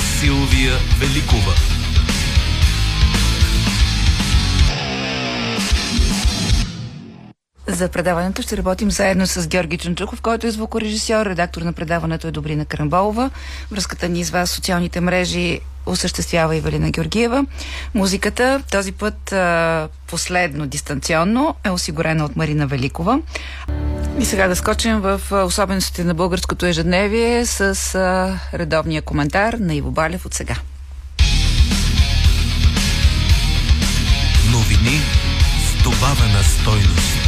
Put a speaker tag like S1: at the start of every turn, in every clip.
S1: Силвия Великова.
S2: За предаването ще работим заедно с Георги Чунчуков, който е звукорежисьор, редактор на предаването е Добрина Карамболова. Връзката ни с вас социалните мрежи осъществява и Валина Георгиева. Музиката, този път последно дистанционно, е осигурена от Марина Великова. И сега да скочим в особеностите на българското ежедневие с редовния коментар на Иво Балев от сега.
S1: Новини с добавена стойност.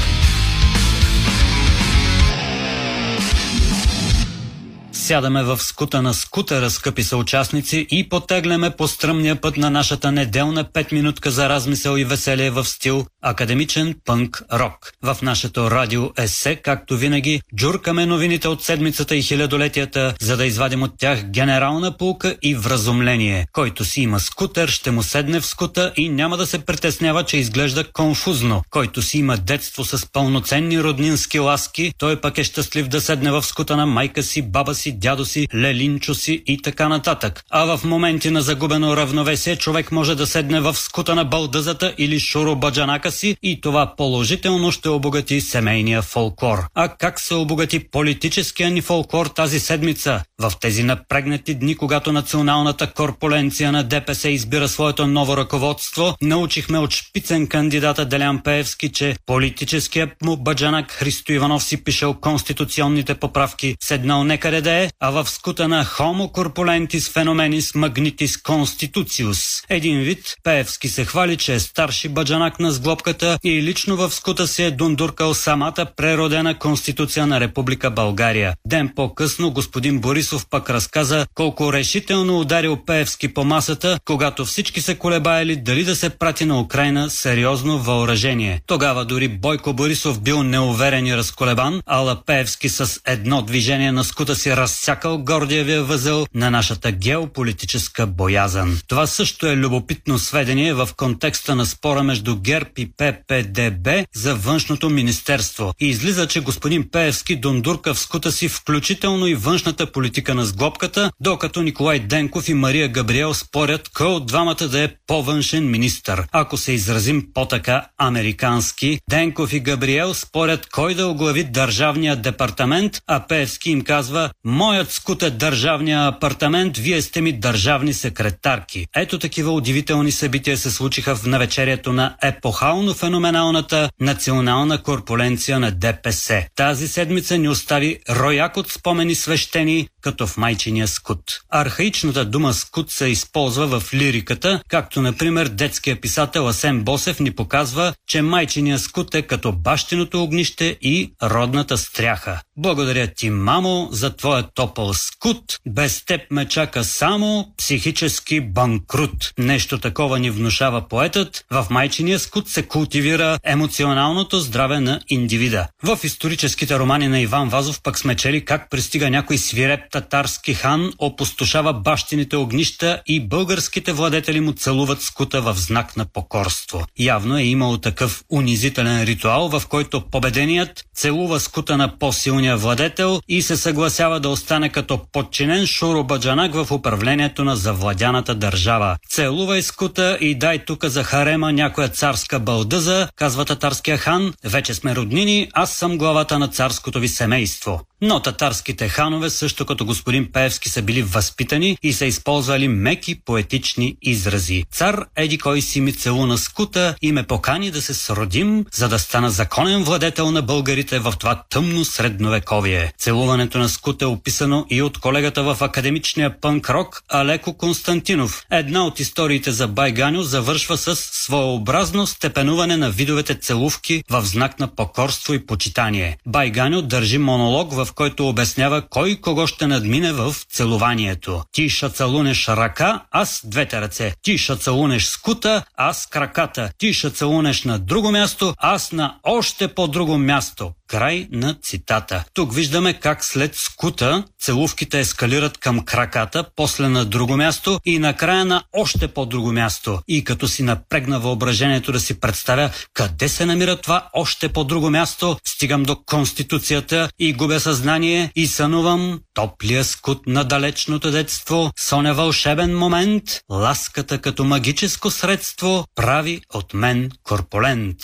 S3: Сядаме в скута на скутера, скъпи съучастници, и потегляме по стръмния път на нашата неделна 5 минутка за размисъл и веселие в стил академичен пънк рок. В нашето радио есе, както винаги, джуркаме новините от седмицата и хилядолетията, за да извадим от тях генерална пулка и вразумление. Който си има скутер, ще му седне в скута и няма да се притеснява, че изглежда конфузно. Който си има детство с пълноценни роднински ласки, той пък е щастлив да седне в скута на майка си, баба си, дядо си, лелинчо си и така нататък. А в моменти на загубено равновесие човек може да седне в скута на балдъзата или шуробаджанака си и това положително ще обогати семейния фолклор. А как се обогати политическия ни фолклор тази седмица? В тези напрегнати дни, когато националната корпуленция на ДПС избира своето ново ръководство, научихме от шпицен кандидата Делян Пеевски, че политическият му баджанак Христо Иванов си пишел конституционните поправки, седнал некъде да е, а в скута на Homo corpulentis phenomenis magnitis constitutius. Един вид, Пеевски се хвали, че е старши баджанак на сглобката и лично в скута си е дундуркал самата преродена конституция на Република България. Ден по-късно господин Борисов пък разказа колко решително ударил Пеевски по масата, когато всички се колебаели дали да се прати на Украина сериозно въоръжение. Тогава дори Бойко Борисов бил неуверен и разколебан, а Пеевски с едно движение на скута си разсякал гордиевия възел на нашата геополитическа боязън. Това също е любопитно сведение в контекста на спора между ГЕРБ и ППДБ за външното министерство. И излиза, че господин Пеевски дундурка в скута си включително и външната политика на сглобката, докато Николай Денков и Мария Габриел спорят кой от двамата да е по-външен министър. Ако се изразим по-така американски, Денков и Габриел спорят кой да оглави държавния департамент, а Пеевски им казва Моят скут е държавния апартамент, вие сте ми държавни секретарки. Ето такива удивителни събития се случиха в навечерието на епохално феноменалната национална корпуленция на ДПС. Тази седмица ни остави рояк от спомени свещени, като в майчиния скут. Архаичната дума скут се използва в лириката, както например детския писател Асен Босев ни показва, че майчиния скут е като бащиното огнище и родната стряха. Благодаря ти, мамо, за твоя топъл скут. Без теб ме чака само психически банкрут. Нещо такова ни внушава поетът. В майчиния скут се култивира емоционалното здраве на индивида. В историческите романи на Иван Вазов пък сме чели как пристига някой свиреп татарски хан, опустошава бащините огнища и българските владетели му целуват скута в знак на покорство. Явно е имало такъв унизителен ритуал, в който победеният целува скута на по-силния владетел и се съгласява да остане като подчинен шуробаджанак в управлението на завладяната държава. Целувай скута и дай тука за харема някоя царска бълдъза, казва татарския хан. Вече сме роднини, аз съм главата на царското ви семейство. Но татарските ханове, също като господин Пеевски, са били възпитани и са използвали меки поетични изрази. Цар Еди кой си ми целуна скута и ме покани да се сродим, за да стана законен владетел на българите в това тъмно средновековие. Целуването на скута е описано и от колегата в академичния пънк-рок Алеко Константинов. Една от историите за Байганю завършва с своеобразно степенуване на видовете целувки в знак на покорство и почитание. Байганю държи монолог, в който обяснява кой кого ще надмине в целуванието. Ти ще целунеш ръка, аз двете ръце. Ти ще целунеш скута, аз краката. Ти ще целунеш на друго място, аз на още по-друго място. Край на цитата. Тук виждаме как след скута целувките ескалират към краката, после на друго място и накрая на още по-друго място. И като си напрегна въображението да си представя къде се намира това още по-друго място, стигам до Конституцията и губя съзнание и сънувам топлия скут на далечното детство, соня вълшебен момент, ласката като магическо средство прави от мен корпулент.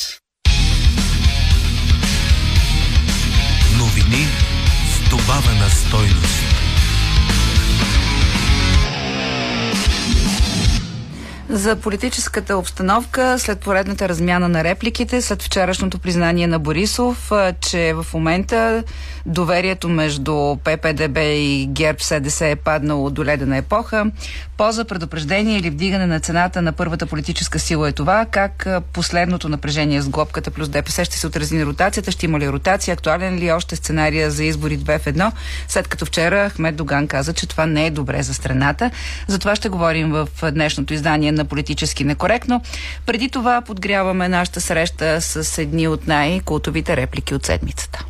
S1: Добавена стойност.
S2: За политическата обстановка, след поредната размяна на репликите, след вчерашното признание на Борисов, че в момента доверието между ППДБ и ГЕРБ СДС е паднало до ледена епоха, поза предупреждение или вдигане на цената на първата политическа сила е това, как последното напрежение с глобката плюс ДПС ще се отрази на ротацията, ще има ли ротация, актуален ли е още сценария за избори 2 в 1, след като вчера Ахмед Доган каза, че това не е добре за страната. За това ще говорим в днешното издание на политически некоректно. Преди това подгряваме нашата среща с едни от най-култовите реплики от седмицата.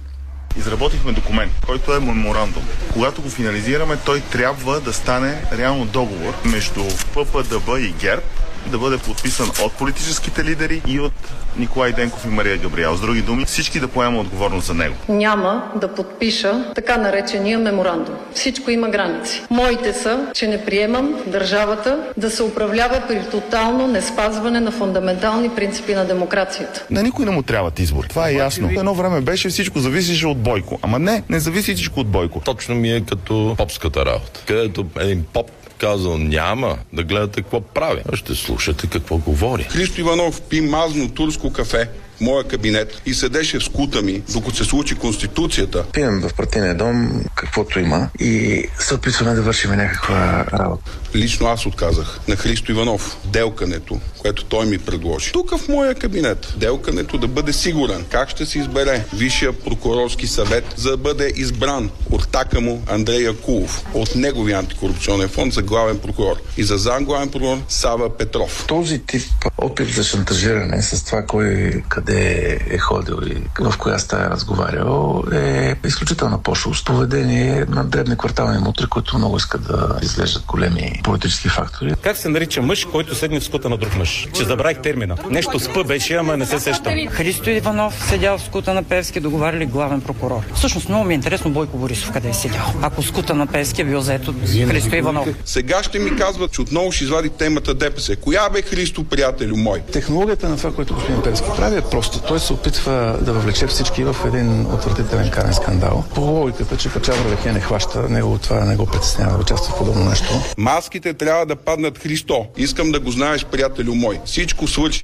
S4: Изработихме документ, който е меморандум. Когато го финализираме, той трябва да стане реално договор между ППДБ и ГЕРБ, да бъде подписан от политическите лидери и от Николай Денков и Мария Габриел. С други думи, всички да поема отговорност за него.
S5: Няма да подпиша така наречения меморандум. Всичко има граници. Моите са, че не приемам държавата да се управлява при тотално неспазване на фундаментални принципи на демокрацията.
S4: На никой не му трябват избори. Това е ясно. Едно време беше всичко зависеше от Бойко. Ама не, не зависи всичко от Бойко.
S6: Точно ми е като попската работа, където един поп казал няма да гледате какво прави. Ще слушате какво говори.
S7: Христо Иванов пи мазно турско кафе моя кабинет и седеше в скута ми, докато се случи Конституцията.
S8: Пием в партийния дом каквото има и се опитваме да вършим някаква работа.
S7: Лично аз отказах на Христо Иванов делкането, което той ми предложи. Тук в моя кабинет делкането да бъде сигурен как ще се избере Висшия прокурорски съвет, за да бъде избран ортака му Андрей Акулов от неговия антикорупционен фонд за главен прокурор и за зам главен прокурор Сава Петров.
S8: Този тип опит за шантажиране с това кой къде е ходил и в коя стая е разговарял е изключителна пошлост. Поведение на дребни квартални мутри, които много искат да изглеждат големи политически фактори.
S9: Как се нарича мъж, който седне в скута на друг мъж? Че забравих термина. Нещо спъ беше, ама не се сещам.
S10: Христо Иванов седял в скута на Певски, договаряли главен прокурор. Всъщност много ми е интересно Бойко Борисов къде е седял. Ако скута на Певски е бил заед от Христо Иванов.
S7: Сега ще ми казват, че отново ще извади темата ДПС. Коя бе Христо, приятелю мой?
S8: Технологията на това, което господин Певски прави е просто. Той се опитва да въвлече всички в един отвратителен карен скандал. По логиката, че Качавър Лехе не хваща, него това не го притеснява да участва в подобно нещо.
S7: Маските трябва да паднат Христо. Искам да го знаеш, приятелю мой. Всичко свърши.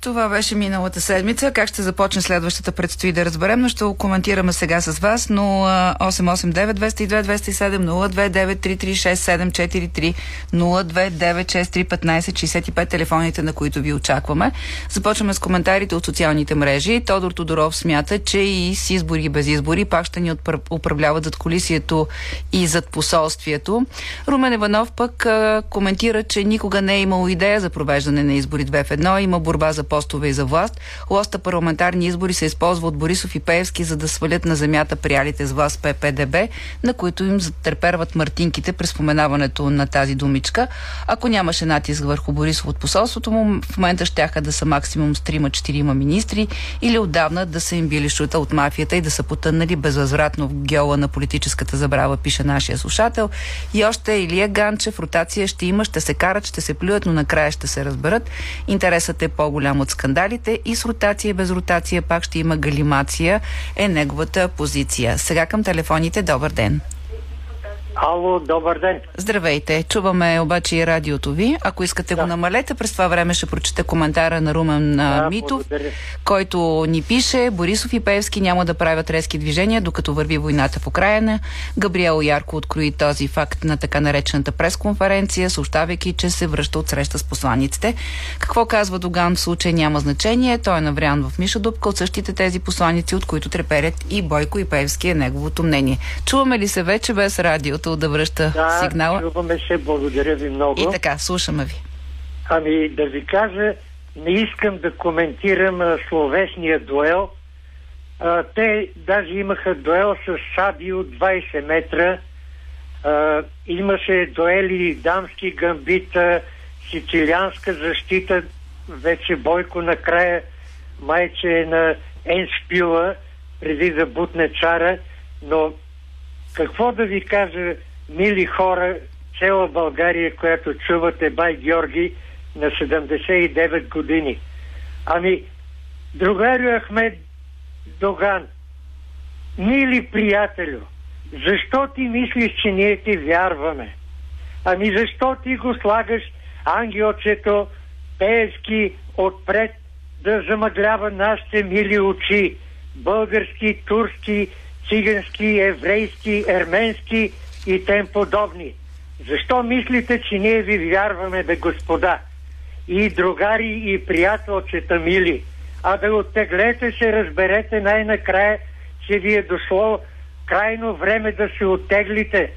S2: Това беше миналата седмица. Как ще започне следващата, предстои да разберем, но ще го коментираме сега с вас. 0889-202-207-029-336-743, 029-6315-65, телефоните, на които ви очакваме. Започваме с коментарите от социалните мрежи. Тодор Тодоров смята, че и с избори и без избори пак ще ни управляват зад колисието и зад посолствието. Румен Иванов пък коментира, че никога не е имало идея за провеждане на избори 2 в 1. Има борба за постове и за власт. Лоста парламентарни избори се използва от Борисов и Пеевски, за да свалят на земята приялите с власт ППДБ, на които им затърперват мартинките през споменаването на тази думичка. Ако нямаше натиск върху Борисов от посолството му, в момента щяха да са максимум с 3-4 министри или отдавна да са им били шута от мафията и да са потънали безвъзвратно в геола на политическата забрава, пише нашия слушател. И още Илия Ганчев, ротация ще има, ще се карат, ще се плюят, но накрая ще се разберат. Интересът е по-голям от скандалите и с ротация без ротация пак ще има галимация е неговата позиция. Сега към телефоните. Добър ден!
S11: Ало, добър ден.
S2: Здравейте. Чуваме обаче и радиото ви. Ако искате да. го намалете, през това време ще прочете коментара на Румен да, Митов, благодаря. който ни пише Борисов и Певски няма да правят резки движения, докато върви войната в Украина. Габриел Ярко открои този факт на така наречената пресконференция, съобщавайки, че се връща от среща с посланиците. Какво казва Доган в случай няма значение. Той е наврян в Миша Дупка от същите тези посланици, от които треперят и Бойко и Певски е неговото мнение. Чуваме ли се вече без радиото? да връща
S11: да,
S2: сигнала.
S11: чуваме се, благодаря ви много.
S2: И така, слушаме ви.
S11: Ами да ви кажа, не искам да коментирам а, словесния дуел. А, те даже имаха дуел с Саби от 20 метра. А, имаше дуели дамски гамбита, сицилианска защита. Вече Бойко накрая майче е на Еншпила, преди да бутне чара. Но какво да ви кажа, мили хора, цела България, която чувате Бай Георги на 79 години. Ами, другарю Ахмед Доган, мили приятелю, защо ти мислиш, че ние ти вярваме? Ами защо ти го слагаш ангелчето Пеевски отпред да замъглява нашите мили очи? Български, турски, цигански, еврейски, ерменски и тем подобни. Защо мислите, че ние ви вярваме, бе господа? И другари, и приятелчета мили. А да оттеглете се, разберете най-накрая, че ви е дошло крайно време да се оттеглите.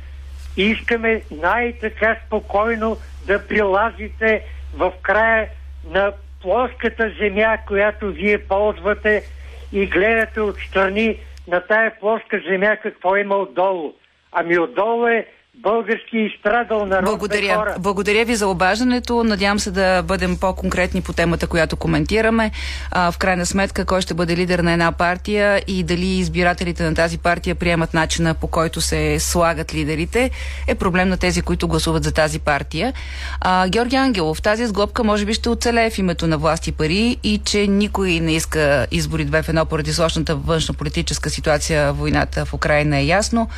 S11: Искаме най-така спокойно да прилазите в края на плоската земя, която вие ползвате и гледате отстрани на тая плоска земя какво има отдолу. Ами отдолу е български изстрадал народ
S2: Благодаря.
S11: хора.
S2: Благодаря ви за обаждането. Надявам се да бъдем по-конкретни по темата, която коментираме. А, в крайна сметка, кой ще бъде лидер на една партия и дали избирателите на тази партия приемат начина по който се слагат лидерите, е проблем на тези, които гласуват за тази партия. А, Георги Ангелов, тази сглобка може би ще оцелее в името на власти пари и че никой не иска избори две в едно поради сложната външна политическа ситуация, войната в Украина е ясно.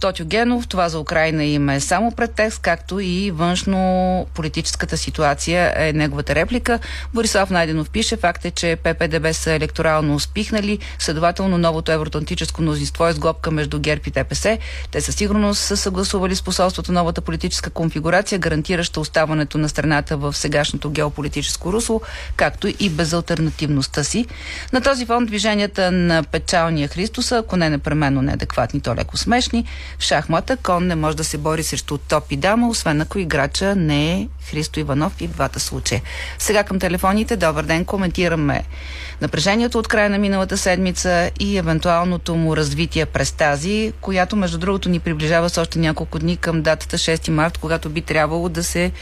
S2: Тотю Генов, това за Украина им е само претекст, както и външно-политическата ситуация е неговата реплика. Борислав Найденов пише, факт е, че ППДБ са електорално успихнали, следователно новото евроатлантическо мнозинство е сглобка между ГЕРБ и ДПС. Те със сигурност са съгласували с посолството новата политическа конфигурация, гарантираща оставането на страната в сегашното геополитическо русло, както и безалтернативността си. На този фон движенията на печалния Христоса, ако не непременно неадекватни, то леко смешни. В шахмата кон не може да се бори срещу топ и дама, освен ако играча не е Христо Иванов и в двата случая. Сега към телефоните. Добър ден. Коментираме напрежението от края на миналата седмица и евентуалното му развитие през тази, която между другото ни приближава с още няколко дни към датата 6 март, когато би трябвало да се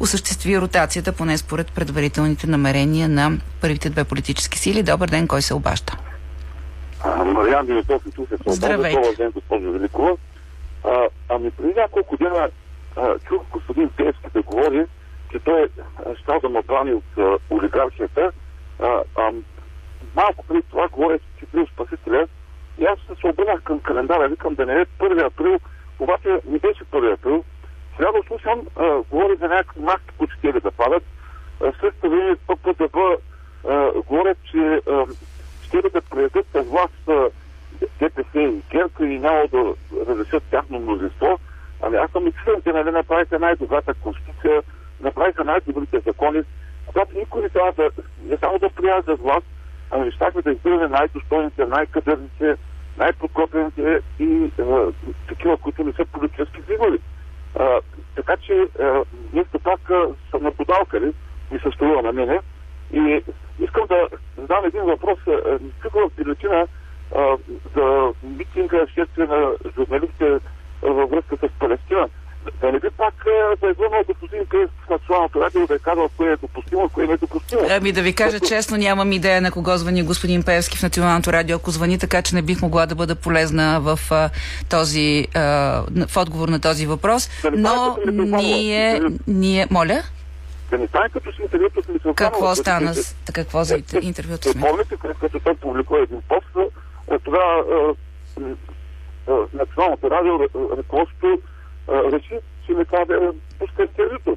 S2: осъществи ротацията, поне според предварителните намерения на първите две политически сили. Добър ден, кой се обаща?
S12: Мариан Димитров и тук е
S2: Здравейте.
S12: Добър ден, госпожо Великова. А, ами преди няколко дена а, чух господин Пеевски да говори, че той а, щял да ме брани от а, олигархията. А, а, малко преди това говори, че бил спасителя. И аз се обърнах към календара, викам да не е 1 април, обаче не беше 1 април. Сега да слушам, а, говори за някакви марки, които ще да падат. А, същото време ППДБ а, говорят, че а, ще да предадат с власт ДПС и ГЕРБ и няма да разрешат тяхно мнозинство. Ами аз съм екстрем, те нали направиха най-добрата конституция, направиха най-добрите закони, когато никой не трябва да, не само да приема за власт, ами щяхме да избираме най-достойните, най-кадърните, най-подготвените и а, такива, които не са политически фигури. Така че а, вместо пак съм наблюдалкали, ми се струва на мене. И искам да задам един въпрос. а, Каква причина а, за митинга вследствие на журналистите във връзка с Палестина. Да не би пак да е върнал господин Пеев в националното радио да е казал кое е допустимо, кое не е допустимо.
S2: Ами да ви кажа честно, нямам идея на кого звъни господин Певски в Националното радио, ако звъни, така че не бих могла да бъда полезна в този, в отговор на този въпрос. Но ние, ние, моля,
S12: Да не стане като с интервюто с Мисълтанова.
S2: какво стана с какво за интер- интервюто с
S12: Е? Помните, като- той публикува един пост, тогава Националното радио ръководството реши, че не трябва да пуска интервюто.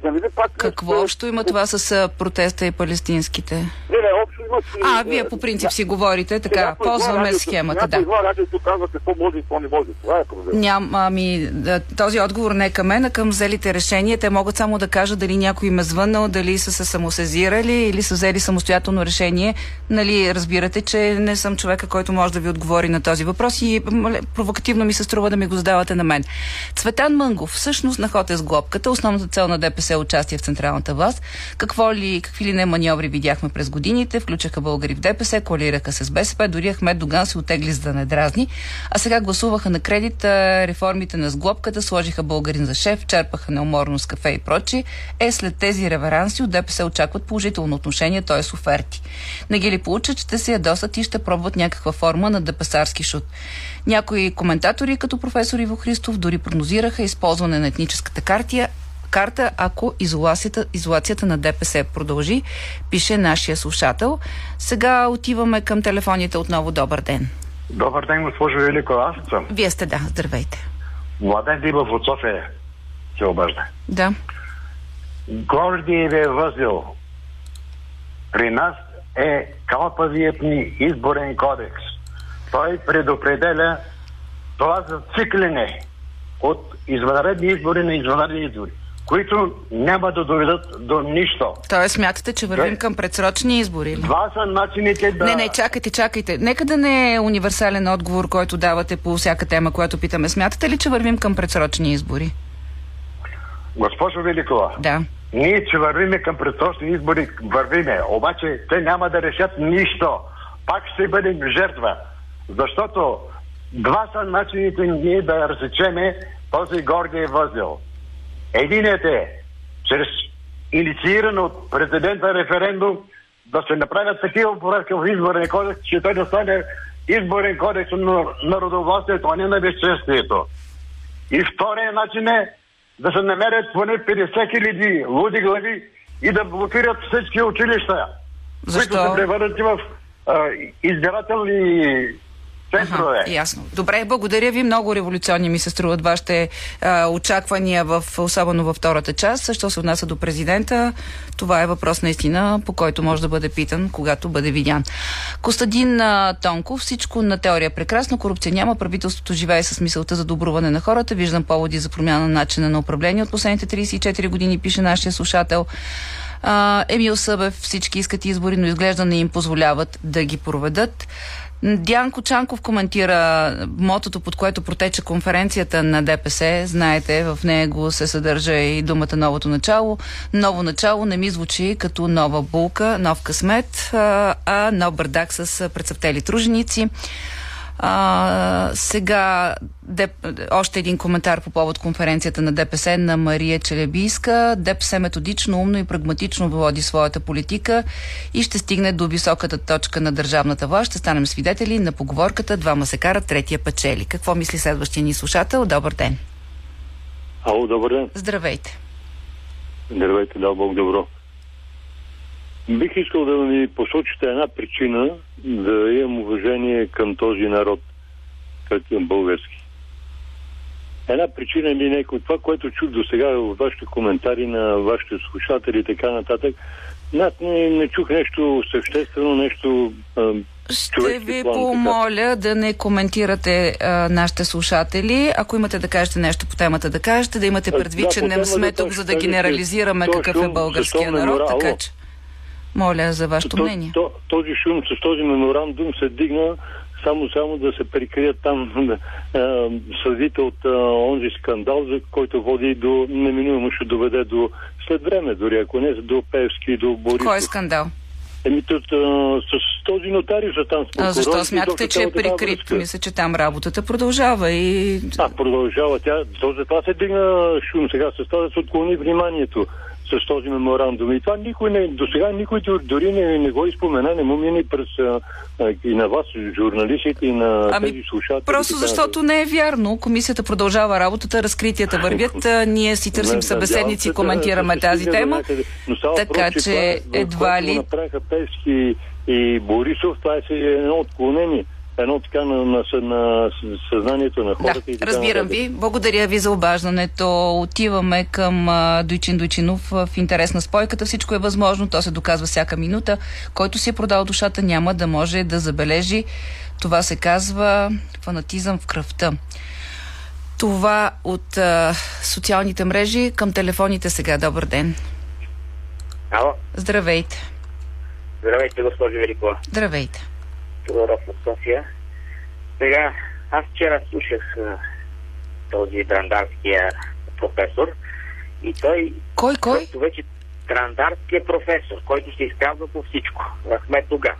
S12: Би пак...
S2: Какво общо има това с протеста и палестинските?
S12: Не, не, общо има.
S2: А, вие по принцип си говорите така,
S12: Някой
S2: ползваме
S12: радиото-
S2: схемата, да.
S12: Някой радиото казва какво може и какво не може. Това е проблем.
S2: Ням, ами, този отговор не е към мен, а към взелите решения. Те могат само да кажат дали някой им е звъннал, дали са се самосезирали или са взели самостоятелно решение. Нали, разбирате, че не съм човека, който може да ви отговори на този въпрос и провокативно ми се струва да ми го задавате на мен. Цветан Мънгов, всъщност на ход е с глобката. Основната цел на ДПС е участие в централната власт. Какво ли, какви ли не маньоври видяхме през годините, включаха българи в ДПС, коалираха с БСП, дори Ахмед Доган се отегли за да не дразни, а сега гласуваха на кредит реформите на сглобката, сложиха българин за шеф, черпаха неуморно с кафе и прочи. Е, след тези реверанси от ДПС очакват положително отношение, т.е. оферти. Не ги ли получат, ще се ядосат и ще пробват някаква форма на депесарски шут. Някои коментатори, като професор Иво Христов, дори прогнозираха използване на етническата картия, карта, ако изолацията, изолацията на ДПС продължи, пише нашия слушател. Сега отиваме към телефоните отново. Добър ден.
S13: Добър ден, госпожо Велико. Аз съм.
S2: Вие сте, да. Здравейте.
S13: Младен Дибов от София се обажда.
S2: Да.
S13: Гордиевия възел при нас е калпавият ни изборен кодекс. Той предопределя това за циклене от извънредни избори на извънредни избори, които няма да доведат до нищо.
S2: Тоест смятате, че вървим
S13: Две-
S2: към предсрочни избори?
S13: Това са начините да...
S2: Не, не, чакайте, чакайте. Нека да не е универсален отговор, който давате по всяка тема, която питаме. Смятате ли, че вървим към предсрочни избори?
S13: Госпожо Великова,
S2: Да.
S13: ние, че вървиме към предсрочни избори, вървиме. Обаче те няма да решат нищо. Пак ще бъдем жертва. Защото два са начините ние да разсечеме този гордия възел. Единият е чрез иницииран от президента референдум да се направят такива поправки в изборен кодекс, че той да стане изборен кодекс на народовластието, а не на безчестието. И втория начин е да се намерят поне 50 хиляди луди глави и да блокират всички училища,
S2: Защо?
S13: които се превърнат в а, избирателни центрове.
S2: Аха, ясно. Добре, благодаря ви. Много революционни ми се струват вашите а, очаквания, в, особено във втората част. Що се отнася до президента, това е въпрос наистина, по който може да бъде питан, когато бъде видян. Костадин а, Тонков, всичко на теория е прекрасно, корупция няма, правителството живее с мисълта за добруване на хората, виждам поводи за промяна на начина на управление от последните 34 години, пише нашия слушател. А, Емил Събев, всички искат избори, но изглежда не им позволяват да ги проведат. Дянко Чанков коментира мотото, под което протече конференцията на ДПС. Знаете, в него се съдържа и думата новото начало. Ново начало не ми звучи като нова булка, нов късмет, а, нов бърдак с прецъфтели труженици. А, сега деп, още един коментар по повод конференцията на ДПС на Мария Челебийска. ДПС методично, умно и прагматично води своята политика и ще стигне до високата точка на държавната власт. Ще станем свидетели на поговорката двама се карат, третия печели. Какво мисли следващия ни слушател? Добър ден.
S14: Ало, добър ден.
S2: Здравейте.
S14: Здравейте, да, Бог добро. Бих искал да ми посочите една причина да имам уважение към този народ, към български. Една причина или някой това, което чух до сега в вашите коментари на вашите слушатели и така нататък, аз не, не чух нещо съществено, нещо а,
S2: Ще ви помоля да не коментирате а, нашите слушатели. Ако имате да кажете нещо по темата, да кажете, да имате предвид,
S14: да,
S2: че не сме тук, за да генерализираме какъв е българския народ, така че моля за вашето
S14: То-
S2: мнение.
S14: То, този шум с този меморандум се дигна само само да се прикрият там а, съдите от а, онзи скандал, за който води до неминуемо ще доведе до след време, дори ако не до Певски и до Борисов.
S2: Кой е скандал?
S14: Еми, тут, а, с този нотариус а там
S2: А защо смятате, че е прикрит?
S14: връзка.
S2: Мисля, че там работата продължава и...
S14: А, продължава тя. То за това се дигна шум. Сега с това да се отклони вниманието с този меморандум. И това никой не, до сега никой дор- дори не, не го изпомена, не му мини през а, и на вас, журналистите, и на
S2: Ами,
S14: тези слушатели.
S2: Просто защото не е вярно. Комисията продължава работата, разкритията вървят. Ние си търсим
S14: Не,
S2: събеседници и
S14: да-
S2: коментираме
S14: да
S2: тази тема.
S14: някъде.
S2: Така
S14: въпрос,
S2: че
S14: това,
S2: едва ли...
S14: направиха Певски и Борисов, това е едно отклонение. Едно така на, на, на съзнанието на хората. и
S2: Да,
S14: така
S2: разбирам ви. Благодаря ви за обаждането. Отиваме към Дойчин Дойчинов в интерес на спойката. Всичко е възможно. То се доказва всяка минута. Който си е продал душата, няма да може да забележи. Това се казва фанатизъм в кръвта. Това от а, социалните мрежи към телефоните сега. Добър ден.
S15: Ало,
S2: Здравейте.
S15: здравейте, госпожо Великова.
S2: Здравейте.
S15: Тодоров от София. Сега, аз вчера слушах а, този драндарския професор и той...
S2: Кой, кой?
S15: Вече Грандарския професор, който се изказва по всичко. Ахмед Доган.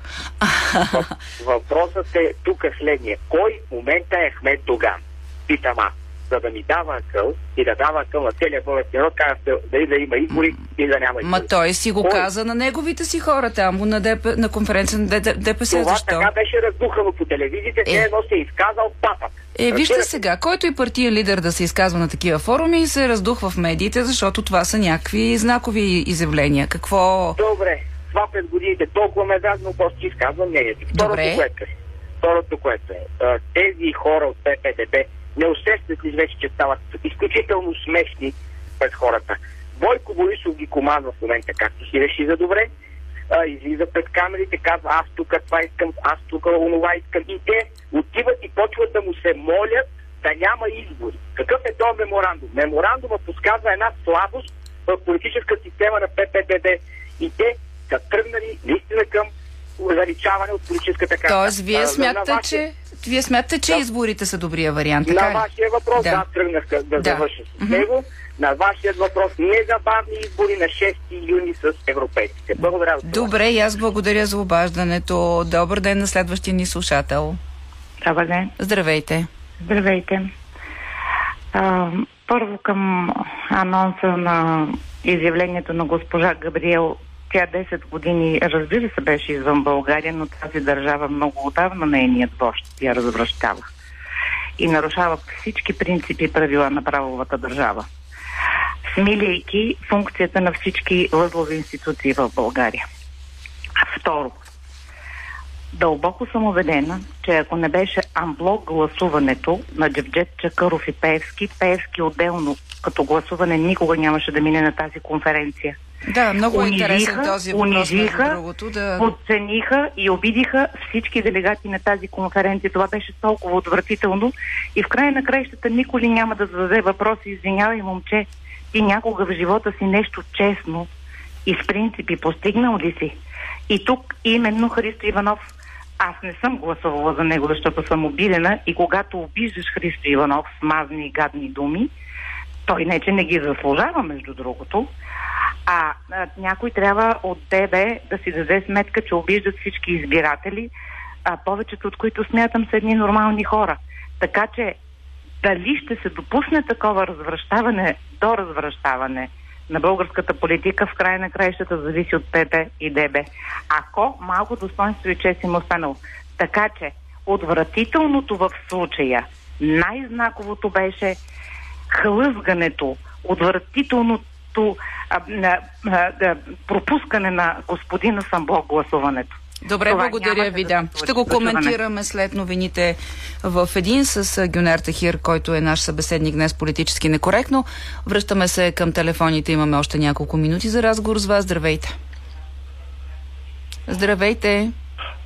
S15: Въпросът е тук следния. Кой в момента е Ахмед Доган? Питам аз за да ми дава акъл и да дава акъл на целия български народ, казва дали да има избори и да няма избори.
S2: Ма той си го
S15: Кой?
S2: каза на неговите си хора там, на, ДП, на конференция на ДПС.
S15: Това
S2: Защо?
S15: така беше раздухано по телевизията, е. едно се е изказал папак.
S2: Е, вижте сега, който и партиен лидер да се изказва на такива форуми, се раздухва в медиите, защото това са някакви знакови изявления. Какво...
S15: Добре, това през годините толкова ме дразно, просто изказвам мнението. Второто,
S2: Добре.
S15: което е, второто, което е, тези хора от ППДБ не усещат вече, че стават изключително смешни пред хората. Бойко Борисов ги командва в момента, както си реши за добре, а, излиза пред камерите, казва аз тук това искам, аз тук онова искам и те отиват и почват да му се молят да няма избори. Какъв е този меморандум? Меморандума подсказва една слабост в политическа система на ППДБ и те са тръгнали наистина към заличаване от политическата карта.
S2: Тоест, вие смятате, че... Вие смятате, че изборите са добрия вариант,
S15: на
S2: така ли?
S15: вашия въпрос, да,
S2: Да.
S15: да тръгнах да, да,
S2: Да.
S15: завърша с него. На вашия въпрос, незабавни избори на 6 юни с европейските. Благодаря за това.
S2: Добре, и аз благодаря за обаждането. Добър ден на следващия ни слушател.
S16: Добър ден.
S2: Здравейте.
S16: Здравейте. А, първо към анонса на изявлението на госпожа Габриел. Тя 10 години, разбира се, беше извън България, но тази държава много отдавна нейният вожд я развръщава. И нарушава всички принципи и правила на правовата държава. Смиляйки функцията на всички възлови институции в България. Второ, Дълбоко съм убедена, че ако не беше амблок гласуването на Джевджет Чакъров и Пеевски, Пеевски отделно като гласуване никога нямаше да мине на тази конференция.
S2: Да, много е интересен
S16: Унижиха,
S2: този въпрос, между
S16: унижиха,
S2: другото. Да...
S16: подцениха и обидиха всички делегати на тази конференция. Това беше толкова отвратително и в края на краищата никой няма да зададе въпрос извинявай, момче, ти някога в живота си нещо честно и с принципи постигнал ли си? И тук именно Христо Иванов аз не съм гласувала за него, защото съм обидена и когато обиждаш Христо Иванов с мазни и гадни думи, той не, че не ги заслужава, между другото, а, а някой трябва от тебе да си даде сметка, че обиждат всички избиратели, а повечето от които смятам са едни нормални хора. Така че дали ще се допусне такова развръщаване до развръщаване на българската политика в края на краищата зависи от ПП и ДБ. Ако малко достоинство и чест им останало. Така че отвратителното в случая, най-знаковото беше хлъзгането, отвратителното а, а, а, а, пропускане на господина Самбо гласуването.
S2: Добре,
S16: Това
S2: благодаря ви,
S16: да
S2: да. Ще го коментираме след новините в един с Гюнер Тахир, който е наш събеседник днес политически некоректно. Връщаме се към телефоните, имаме още няколко минути за разговор с вас. Здравейте. Здравейте.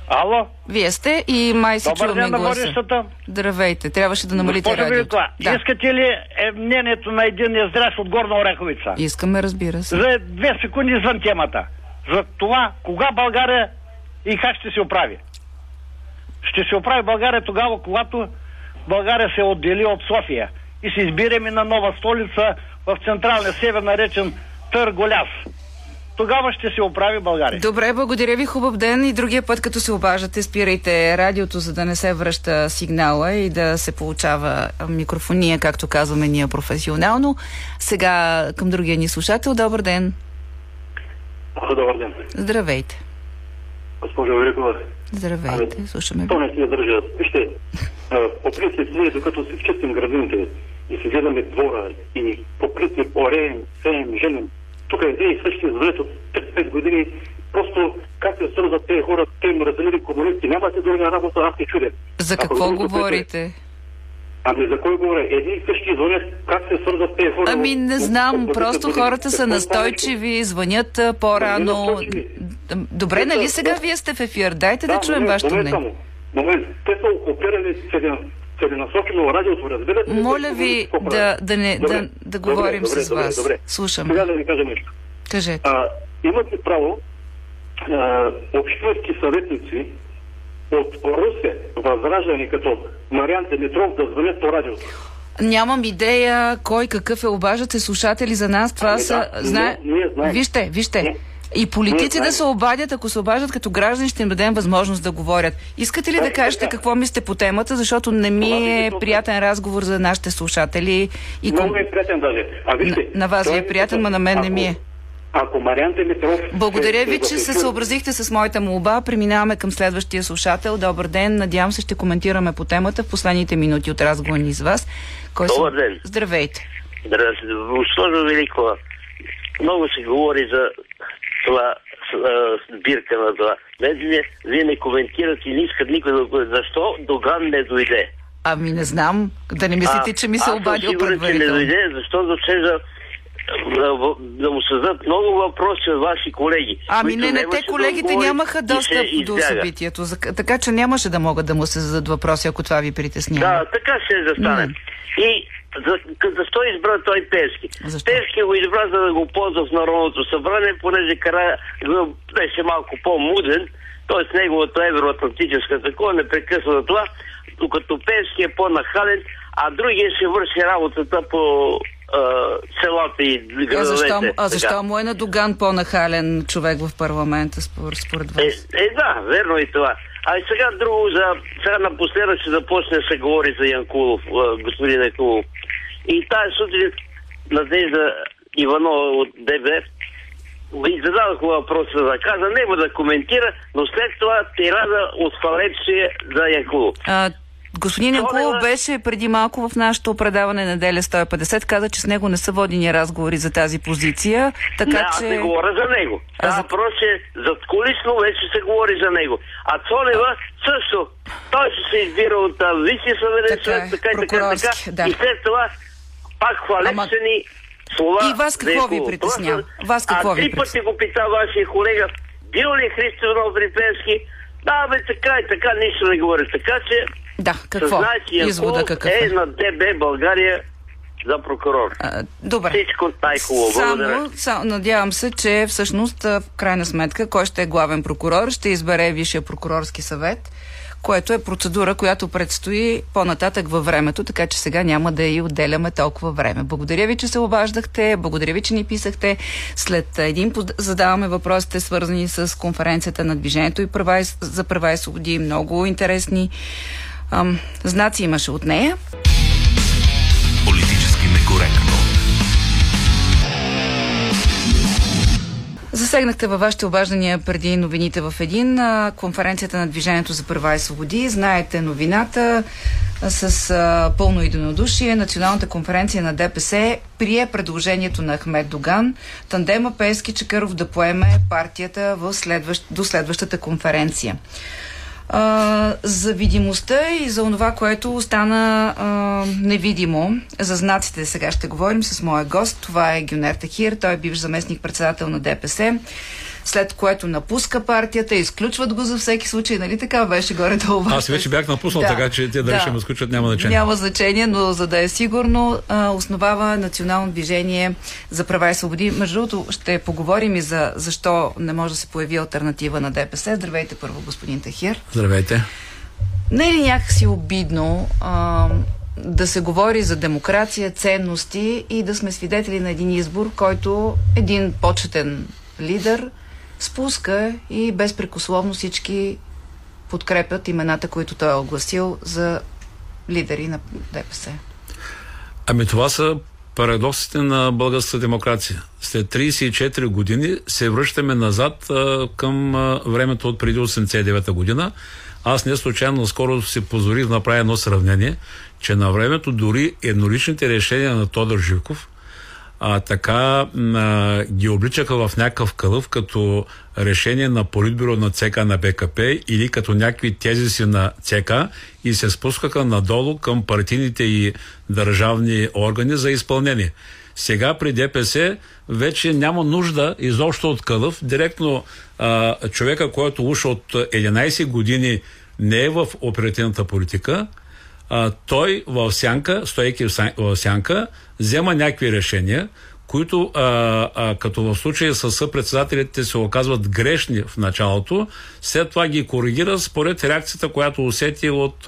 S17: Ало?
S2: Вие сте и май се
S17: Добър ден на водещата.
S2: Здравейте. Трябваше да намалите
S17: Госпожо
S2: радиото.
S17: Великова,
S2: Да.
S17: искате ли е мнението на един здрав от Горна Ореховица?
S2: Искаме, разбира се.
S17: За две секунди извън темата. За това, кога България и как ще се оправи. Ще се оправи България тогава, когато България се отдели от София и се избираме на нова столица в централния север, наречен Търголяс. Тогава ще се оправи България.
S2: Добре, благодаря ви, хубав ден и другия път, като се обаждате, спирайте радиото, за да не се връща сигнала и да се получава микрофония, както казваме ние професионално. Сега към другия ни слушател. Добър ден.
S18: Добър ден.
S2: Здравейте.
S18: Госпожо Великова.
S2: Здравейте. Слушаме ви.
S18: То не си държа. Вижте, по принцип ние докато си чистим градините и си гледаме двора и по принцип ореем, сеем, женим, тук е един и същи извлет от 5 години, просто как се свързват тези хора, те им разделили комунисти, нямате друга работа, аз се чудя.
S2: За
S18: Ако
S2: какво
S18: другото,
S2: говорите?
S18: Ами за кой говоря? Едни и същи звънят, как се свързват тези хора?
S2: Ами не знам, просто хората са настойчиви, звънят по-рано. Добре, нали сега вие сте в ефир? Дайте да чуем вашето мнение.
S18: Момент. Те са окупирали целенасочено радиото, разбирате?
S2: Моля ви да, да, не,
S18: Добре,
S2: да, да
S18: добре,
S2: говорим
S18: добре,
S2: с
S18: добре,
S2: вас.
S18: Добре.
S2: Слушам.
S18: Сега да ви кажа нещо.
S2: Кажете.
S18: А, имат ли право а, общински съветници от Русе, Възраждане, като Мариан Димитров, да звънят по радиото?
S2: Нямам идея кой какъв е. Обаждат се слушатели за нас. Това
S18: Ами
S2: са...
S18: да,
S2: Знае...
S18: ние- ние знаем.
S2: Вижте, вижте.
S18: Ние-
S2: И политици да се обадят, ако се обаждат като граждани, ще им дадем възможност да говорят. Искате ли да кажете какво мислите по темата, защото не ми е приятен разговор за нашите слушатели. И
S18: Много ми е приятен даже. А вижте,
S2: на, на вас ви
S18: той
S2: е приятен, но на мен не ми е.
S18: Ако Мариан Димитров...
S2: Благодаря ви,
S18: е
S2: че се съобразихте с моята молба. Преминаваме към следващия слушател. Добър ден. Надявам се ще коментираме по темата в последните минути от разговора ни с вас. Кой
S19: Добър ден.
S2: Здравейте.
S19: Здравейте. Госпожо Великова, много се говори за това а, сбирка на това. Не, вие не коментирате и не искат никой да го... Защо Доган не дойде?
S2: Ами не знам. Да не мислите, че ми се
S19: аз
S2: обадил
S19: сигурен, че не
S2: предварително.
S19: дойде, защото ще да, да, да му създадат много въпроси от ваши колеги.
S2: Ами не, не, те
S19: да
S2: колегите
S19: отговори
S2: нямаха достъп до събитието, така че нямаше да могат да му се зададат въпроси, ако това ви притеснява.
S19: Да, така ще застане. И за, защо избра той Певски? Певски го избра, за да го ползва в Народното събрание, понеже кара го беше малко по-муден, т.е. неговото евроатлантическа такова не прекъсва това, докато Певски е по-нахален, а другия ще върши работата по а, селата и
S2: А
S19: градовете.
S2: защо, му- а
S19: Така.
S2: защо му е на Доган по-нахален човек в парламента, според, според вас?
S19: Е, е, да, верно и това. А и сега друго, за, сега напоследък ще започне да се говори за Янкулов, а, господин Янкулов. И тази сутрин Надежда Иванова от ДБ и зададох въпроса да каза, няма да коментира, но след това тирада от фалепсия за Янкулов.
S2: Господин Янкулов беше преди малко в нашето предаване Неделя 150. Каза, че с него не са водени разговори за тази позиция. Така
S19: не, аз
S2: че...
S19: не говоря за него. А за... Въпрос е, зад колисно вече се говори за него. А Цонева също. Той ще се избира от Висшия съвет,
S2: Така е,
S19: така, и така, така,
S2: да.
S19: И след това пак хвалепсени слова.
S2: И вас какво ви притеснява? Вас какво
S19: а
S2: ви
S19: три пъти го пита вашия колега, бил ли Христо Иванов? Да, бе, така и така, нищо не говори. Така че
S2: Да, какво?
S19: съзнай, че
S2: Извода какъв е?
S19: е на ДБ България за прокурор.
S2: добре.
S19: Всичко най-хубаво.
S2: Само, само, надявам се, че всъщност а, в крайна сметка кой ще е главен прокурор, ще избере Висшия прокурорски съвет, което е процедура, която предстои по-нататък във времето, така че сега няма да и отделяме толкова време. Благодаря ви, че се обаждахте, благодаря ви, че ни писахте. След един задаваме въпросите, свързани с конференцията на Движението и права за права и свободи. Много интересни ам, знаци имаше от нея. Засегнахте във вашите обаждания преди новините в един конференцията на Движението за права и свободи. Знаете новината с пълно единодушие. Националната конференция на ДПС прие предложението на Ахмед Доган тандема Пески Чакъров да поеме партията в следващ, до следващата конференция. А, за видимостта и за това, което остана а, невидимо. За знаците сега ще говорим с моя гост. Това е Гюнер Тахир. Той е бивш заместник председател на ДПС. След което напуска партията, изключват го за всеки случай, нали така беше горе-долу?
S20: Аз вече бях напуснал,
S2: Да.
S20: така че те дали
S2: Да.
S20: ще ме сключат, няма значение.
S2: Няма значение, но за да е сигурно, а, основава Национално движение за права и свободи. Между другото, ще поговорим и за защо не може да се появи альтернатива на ДПС. Здравейте първо, господин Тахир.
S20: Здравейте.
S2: Не е ли някакси обидно а, да се говори за демокрация, ценности и да сме свидетели на един избор, който един почетен лидер спуска и безпрекословно всички подкрепят имената, които той е огласил за лидери на ДПС?
S20: Ами това са парадоксите на българската демокрация. След 34 години се връщаме назад а, към а, времето от преди 89 година. Аз не случайно скоро си позволих да направя едно сравнение, че на времето дори едноличните решения на Тодор Живков а, така а, ги обличаха в някакъв кълъв като решение на политбюро на ЦК на БКП или като някакви тезиси на ЦК и се спускаха надолу към партийните и държавни органи за изпълнение. Сега при ДПС вече няма нужда изобщо от кълъв. Директно а, човека, който уж от 11 години не е в оперативната политика, а, той в сянка, стойки в сянка, взема някакви решения, които а, а, като в случая с съпредседателите се оказват грешни в началото, след това ги коригира според реакцията, която усети от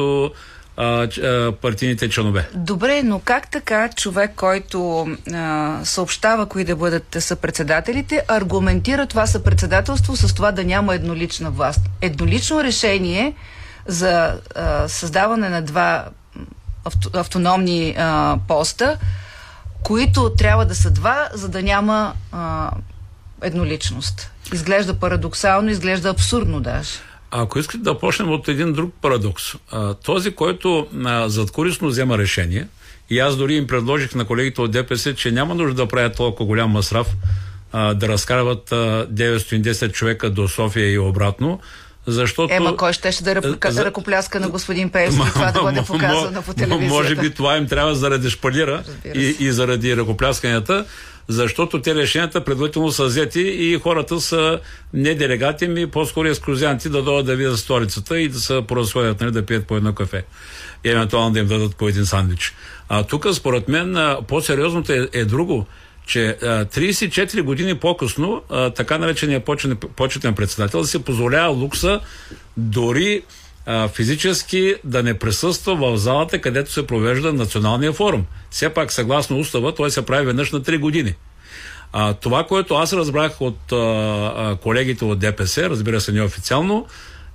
S20: партийните членове.
S2: Добре, но как така човек, който а, съобщава кои да бъдат съпредседателите, аргументира това съпредседателство с това да няма еднолична власт? Еднолично решение за а, създаване на два авто, автономни а, поста, които трябва да са два, за да няма а, едноличност. Изглежда парадоксално, изглежда абсурдно даже.
S20: Ако искате да почнем от един друг парадокс, а, този, който а, задкорисно взема решение, и аз дори им предложих на колегите от ДПС, че няма нужда да правят толкова голям масрав, а, да разкарват а, 910 човека до София и обратно, защото...
S2: Ема кой щеше да ръка,
S20: За-
S2: ръкопляска на господин Пеевски това да бъде показано по телевизията?
S20: Може би това им трябва заради шпалира и, и заради ръкоплясканията, защото те решенията предварително са взети и хората са не делегати ми, по-скоро ексклюзианти да дойдат да видят столицата и да се поразходят, нали, да пият по едно кафе. И евентуално да им дадат по един сандвич. А тук, според мен, по-сериозното е, е друго че а, 34 години по-късно а, така наречения почетен, почетен председател си позволява лукса дори а, физически да не присъства в залата, където се провежда националния форум. Все пак, съгласно устава, той се прави веднъж на 3 години. А, това, което аз разбрах от а, колегите от ДПС, разбира се неофициално,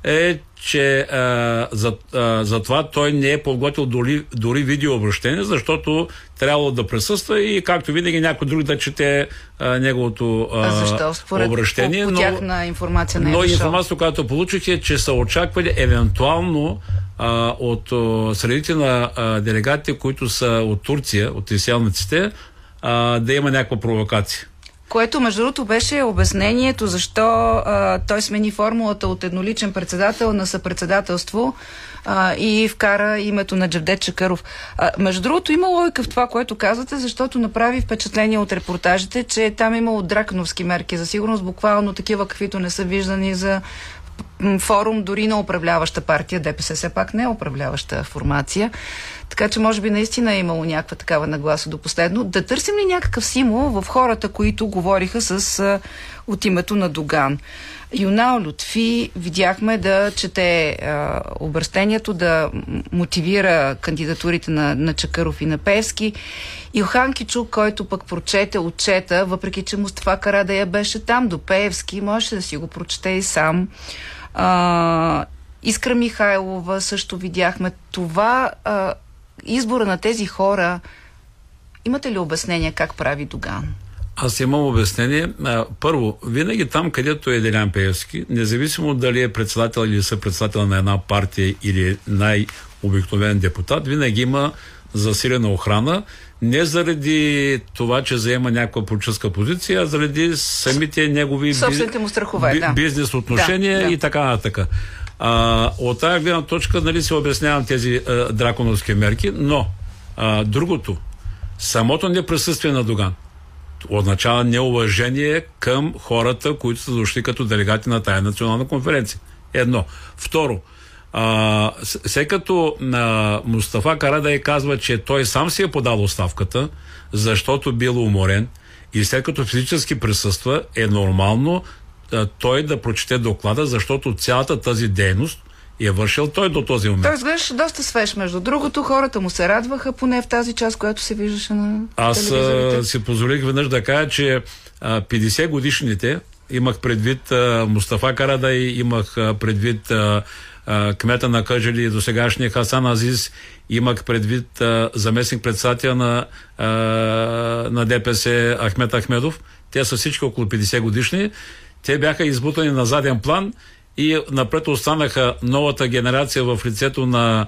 S20: е, че а, за, а, за това той не е подготвил дори, дори видеообращение, защото трябвало да присъства и както винаги някой друг да чете а, неговото а,
S2: А защо? Според
S20: обращение.
S2: по, по
S20: но-
S2: информация не е
S20: но информацията, която получих е, че са очаквали евентуално а, от а, средите на а, делегатите, които са от Турция, от изселниците, а, да има някаква провокация.
S2: Което, между другото, беше обяснението защо а, той смени формулата от едноличен председател на съпредседателство а, и вкара името на Джавдет Чакъров. А, между другото, има логика в това, което казвате, защото направи впечатление от репортажите, че там имало драконовски мерки за сигурност, буквално такива, каквито не са виждани за форум дори на управляваща партия. ДПС все пак не е управляваща формация. Така че може би наистина е имало някаква такава нагласа до последно. Да търсим ли някакъв символ в хората, които говориха с а, от името на Доган? Юнал Лютфи видяхме да чете а, обращението, да мотивира кандидатурите на, на Чакъров и на Певски. Илхан Кичук, който пък прочете отчета, въпреки че Мустафа Карадая беше там до Пеевски, можеше да си го прочете и сам. А, Искра Михайлова също видяхме. Това а, избора на тези хора, имате ли обяснение как прави Доган?
S20: Аз имам обяснение. Първо, винаги там, където е Делян Пеевски, независимо дали е председател или съпредседател на една партия или най-обикновен депутат, винаги има засилена охрана. Не заради това, че заема някаква политическа позиция, а заради самите негови
S2: Собствените му страхове,
S20: би-
S2: да.
S20: бизнес отношения
S2: Да, да.
S20: и така нататък. А, от тази гледна точка, нали, се обяснявам тези а, драконовски мерки, но а, другото, самото неприсъствие на Доган означава неуважение към хората, които са дошли като делегати на тая национална конференция. Едно. Второ, а, с- след като а, Мустафа Карадай казва, че той сам си е подал оставката, защото бил уморен и след като физически присъства, е нормално той да прочете доклада, защото цялата тази дейност е вършил той до този момент.
S2: Той изглеждаше доста свеж, между другото. Хората му се радваха, поне в тази част, която се виждаше на
S20: Аз си позволих веднъж да кажа, че а, 50 годишните имах предвид Мустафа Карадай, имах а, предвид кмета на Къжели, досегашния Хасан Азиз, имах предвид заместник председател на, на ДПС Ахмет Ахмедов. Те са всички около 50 годишни. Те бяха избутани на заден план и напред останаха новата генерация в лицето на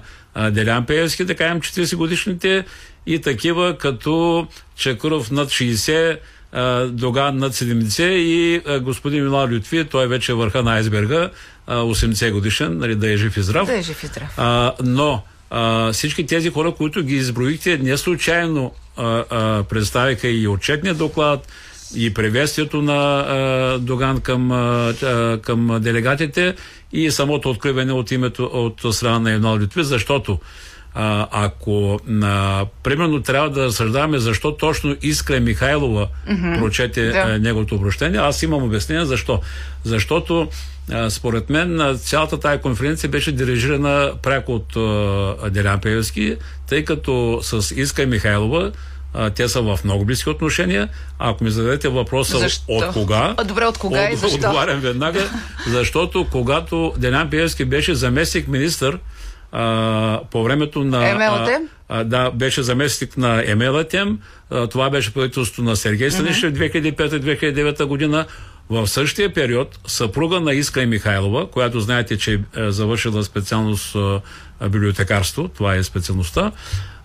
S20: Делян Пеевски, да кажем 40 годишните и такива като Чакуров над 60, а, Доган над 70 и господин Милан Лютви, той вече е върха на айсберга, а, 80 годишен, нали, да е жив и здрав.
S2: Да е жив и здрав.
S20: А, но а, всички тези хора, които ги изброихте, не случайно а, а, представиха и отчетния доклад, и приветствието на а, Доган към, а, към делегатите и самото откриване от името от страна на Юнал Литви, защото а, ако а, примерно трябва да разсъждаваме защо точно Искра Михайлова
S2: Мгм.
S20: прочете
S2: Да.
S20: а, неговото обращение, аз имам обяснение защо. Защото а, според мен цялата тая конференция беше дирижирана пряко от а, Делян Певски, тъй като с Иска Михайлова а, те са в много близки отношения. А ако ми зададете въпроса
S2: Защо?
S20: от кога,
S2: А, добре, от кога и
S20: от-
S2: защо?
S20: Отговарям веднага, защото когато Делян Пиевски беше заместник министър а, по времето на... А, да, беше заместник на Емелатем. А, това беше правителството на Сергей Станишев 2005-2009 година. В същия период съпруга на Искра Михайлова, която знаете, че е завършила специалност библиотекарство, това е специалността,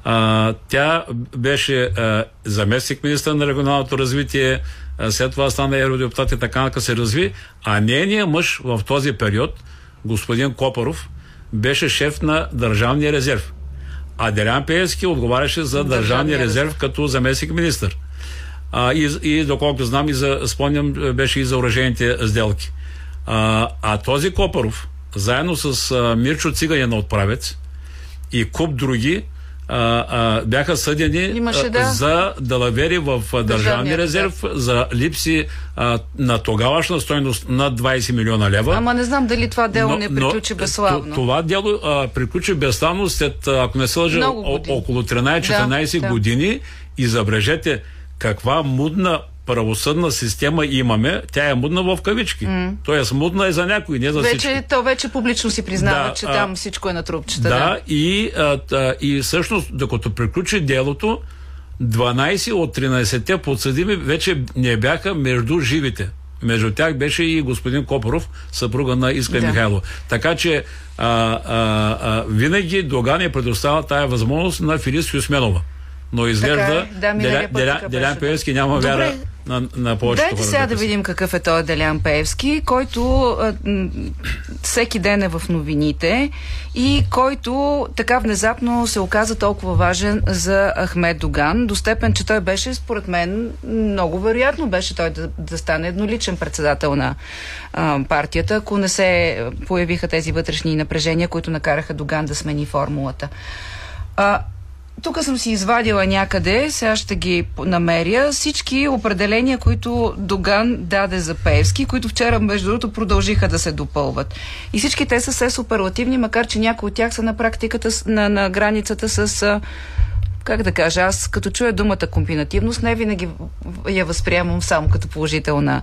S20: а, тя беше а, заместник министър на регионалното развитие, а, след това стана евродепутат и така се разви, а нейният мъж в този период, господин Копаров, беше шеф на Държавния резерв. А Делян Пеевски отговаряше за Държавния резерв като заместник министър. А, и, и доколкото знам, и за, спомням, беше и за оръжейните сделки. А, а този Копаров, заедно с а, Мирчо Циганин от Правец и куп други, а, а, бяха съдени
S2: Имаше, да.
S20: за далавери в Държавния
S2: Държавния
S20: резерв, за липси а, на тогавашна стойност над 20 милиона лева.
S2: Ама не знам дали това дело
S20: Но-
S2: не
S20: но,
S2: приключи
S20: т-
S2: безславно.
S20: Това дело а, приключи безславно след, ако не се лъжа, около 13-14
S2: Да, да.
S20: години. И забележете каква мудна правосъдна система имаме. Тя е мудна в кавички.
S2: М.
S20: Тоест мудна е за някой, не за всички.
S2: Вече, то вече публично си признава,
S20: Да,
S2: че
S20: а,
S2: там всичко е на трупчета.
S20: Да, и, а, и всъщност, докато приключи делото, 12 от 13-те подсъдими вече не бяха между живите. Между тях беше и господин Копоров, съпруга на Искра
S2: Да.
S20: Михайло. Така че а, а, а, винаги Доган е предоставя тая възможност на Филис Хюсменова. Но изглежда
S2: е. Да,
S20: Деля- Деля-
S2: така
S20: Делян Певски няма
S2: Добре.
S20: вяра на, на повечето
S2: Дайте
S20: хора.
S2: сега да видим какъв е той Делян Пеевски, който а, всеки ден е в новините и който така внезапно се оказа толкова важен за Ахмед Доган, до степен, че той беше, според мен, много вероятно беше той да, да стане едноличен председател на а, партията, ако не се появиха тези вътрешни напрежения, които накараха Доган да смени формулата. А, тук съм си извадила някъде, сега ще ги намеря, всички определения, които Доган даде за Пеевски, които вчера, между другото, продължиха да се допълват. И всички те са все суперлативни, макар че някои от тях са на практиката, на, на границата с... Как да кажа, аз като чуя думата комбинативност, не винаги я възприемам само като положителна,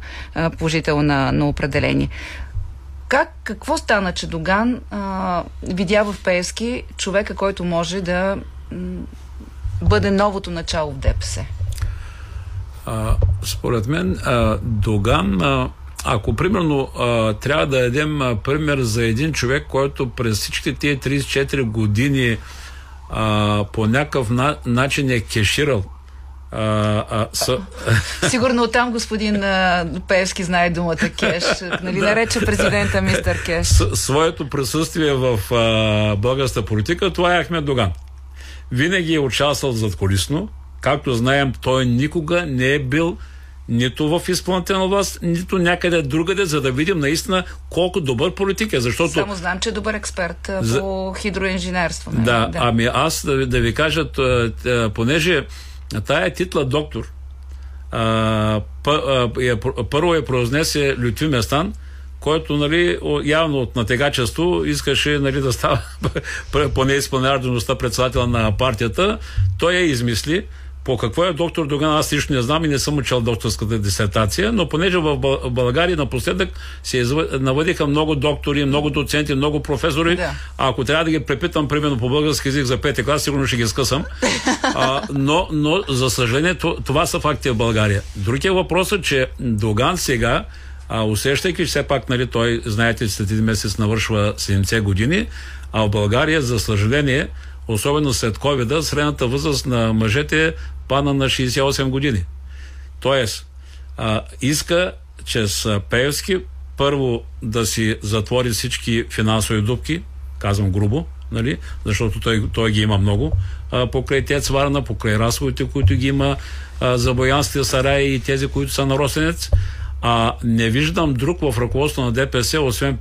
S2: положителна на определение. Как, какво стана, че Доган а, видя в Пеевски човека, който може да бъде новото начало в ДПС?
S20: А, според мен, а, Доган, а, ако примерно а, трябва да дадем а, пример за един човек, който през всички тия 34 години а, по някакъв на, начин е кеширал а, а, с,
S2: Сигурно оттам господин а, Пеевски знае думата кеш. Нали, нарече президента мистер Кеш.
S20: с, своето присъствие в а, българската политика, това е Ахмед Доган. Винаги е участвал задколисно. Както знаем, той никога не е бил нито в изпълнителна власт, нито някъде другаде, за да видим наистина колко добър политик е. Защото
S2: Само знам, че е добър експерт
S20: За-
S2: по хидроинженерство. нали?
S20: да, ами аз да, ви- да ви кажа, понеже тая титла доктор а, е, първо е произнесе Лютви Местан, който нали, явно от натегачество искаше нали, да става поне изпълнява дейността председател на партията. Той я измисли. По какво е доктор Доган, аз лично не знам и не съм учил докторската дисертация, но понеже в Бъл- в България напоследък се навъдиха много доктори, много доценти, много професори.
S2: Да.
S20: А ако трябва да ги препитам, примерно по български язик за пети клас, сигурно ще ги скъсам. А, но, но, за съжаление, то- това са факти в България. Другия въпрос е, че Доган сега, а, усещайки, че все пак, нали, той, знаете, че след един месец навършва 70 години, а в България, за съжаление, особено след covid средната възраст на мъжете пана на 68 години. Тоест, а, иска чрез Пеевски първо да си затвори всички финансови дупки, казвам грубо, нали? защото той, той ги има много, а, покрай Тец Варна, покрай разходите, които ги има а, за боянските сараи и тези, които са на Росенец. А не виждам друг в ръководство на ДПС, освен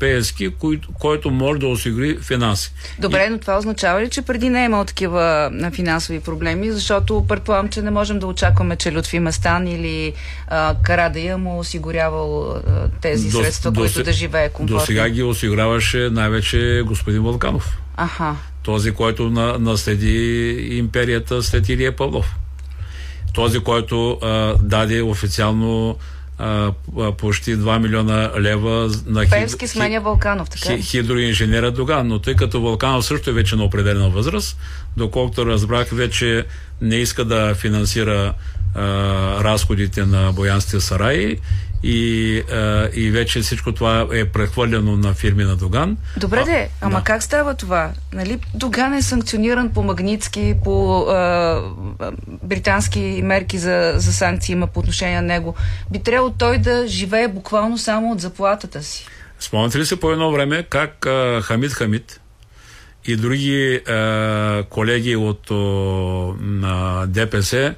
S20: кой, който може да осигури финанси.
S2: Добре, но това означава ли, че преди не е имал такива финансови проблеми, защото предполагам, че не можем да очакваме, че Лютви Местан или а, Карадая му осигурявал а, тези
S20: До-
S2: средства,
S20: до
S2: които
S20: се-
S2: да живее
S20: До
S2: комфортно.
S20: сега ги осигуряваше най-вече господин Вълканов.
S2: Аха.
S20: Този, който на, наследи империята след Илия Павлов. Този, който а, даде официално а, а, почти 2 милиона лева на хид-
S2: Певски сменя Вълканов, така
S20: хидроинженера Доган, но тъй като Вълканов също е вече на определена възраст, доколкото разбрах, вече не иска да финансира а, разходите на Боянските сараи и, а, и вече всичко това е прехвърлено на фирми на Доган.
S2: Добре де, ама как става това? Нали, Доган е санкциониран по Магницки, по а, а, британски мерки за, за санкции има по отношение на него. Би трябвало той да живее буквално само от заплатата си.
S20: Спомняте ли се по едно време как а, Хамид Хамид и други а, колеги от о, на ДПС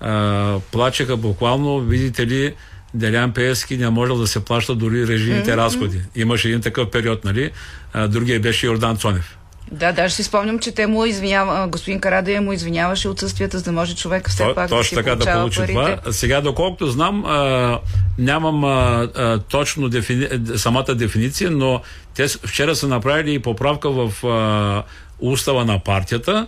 S20: а, плачеха буквално, видите ли, Делян Пеевски не можел да се плаща дори режимните
S2: Мгм.
S20: разходи. Имаше един такъв период, нали? А, другия беше Йордан Цонев.
S2: Да, даже си спомням, че те му извинява, господин Карадия му извиняваше отсъствията, за да може човек все
S20: То-
S2: пак да
S20: точно
S2: си
S20: така да получи
S2: парите.
S20: това. Сега, доколкото знам, а, нямам а, а, точно дефини... самата дефиниция, но те вчера са направили и поправка в а, устава на партията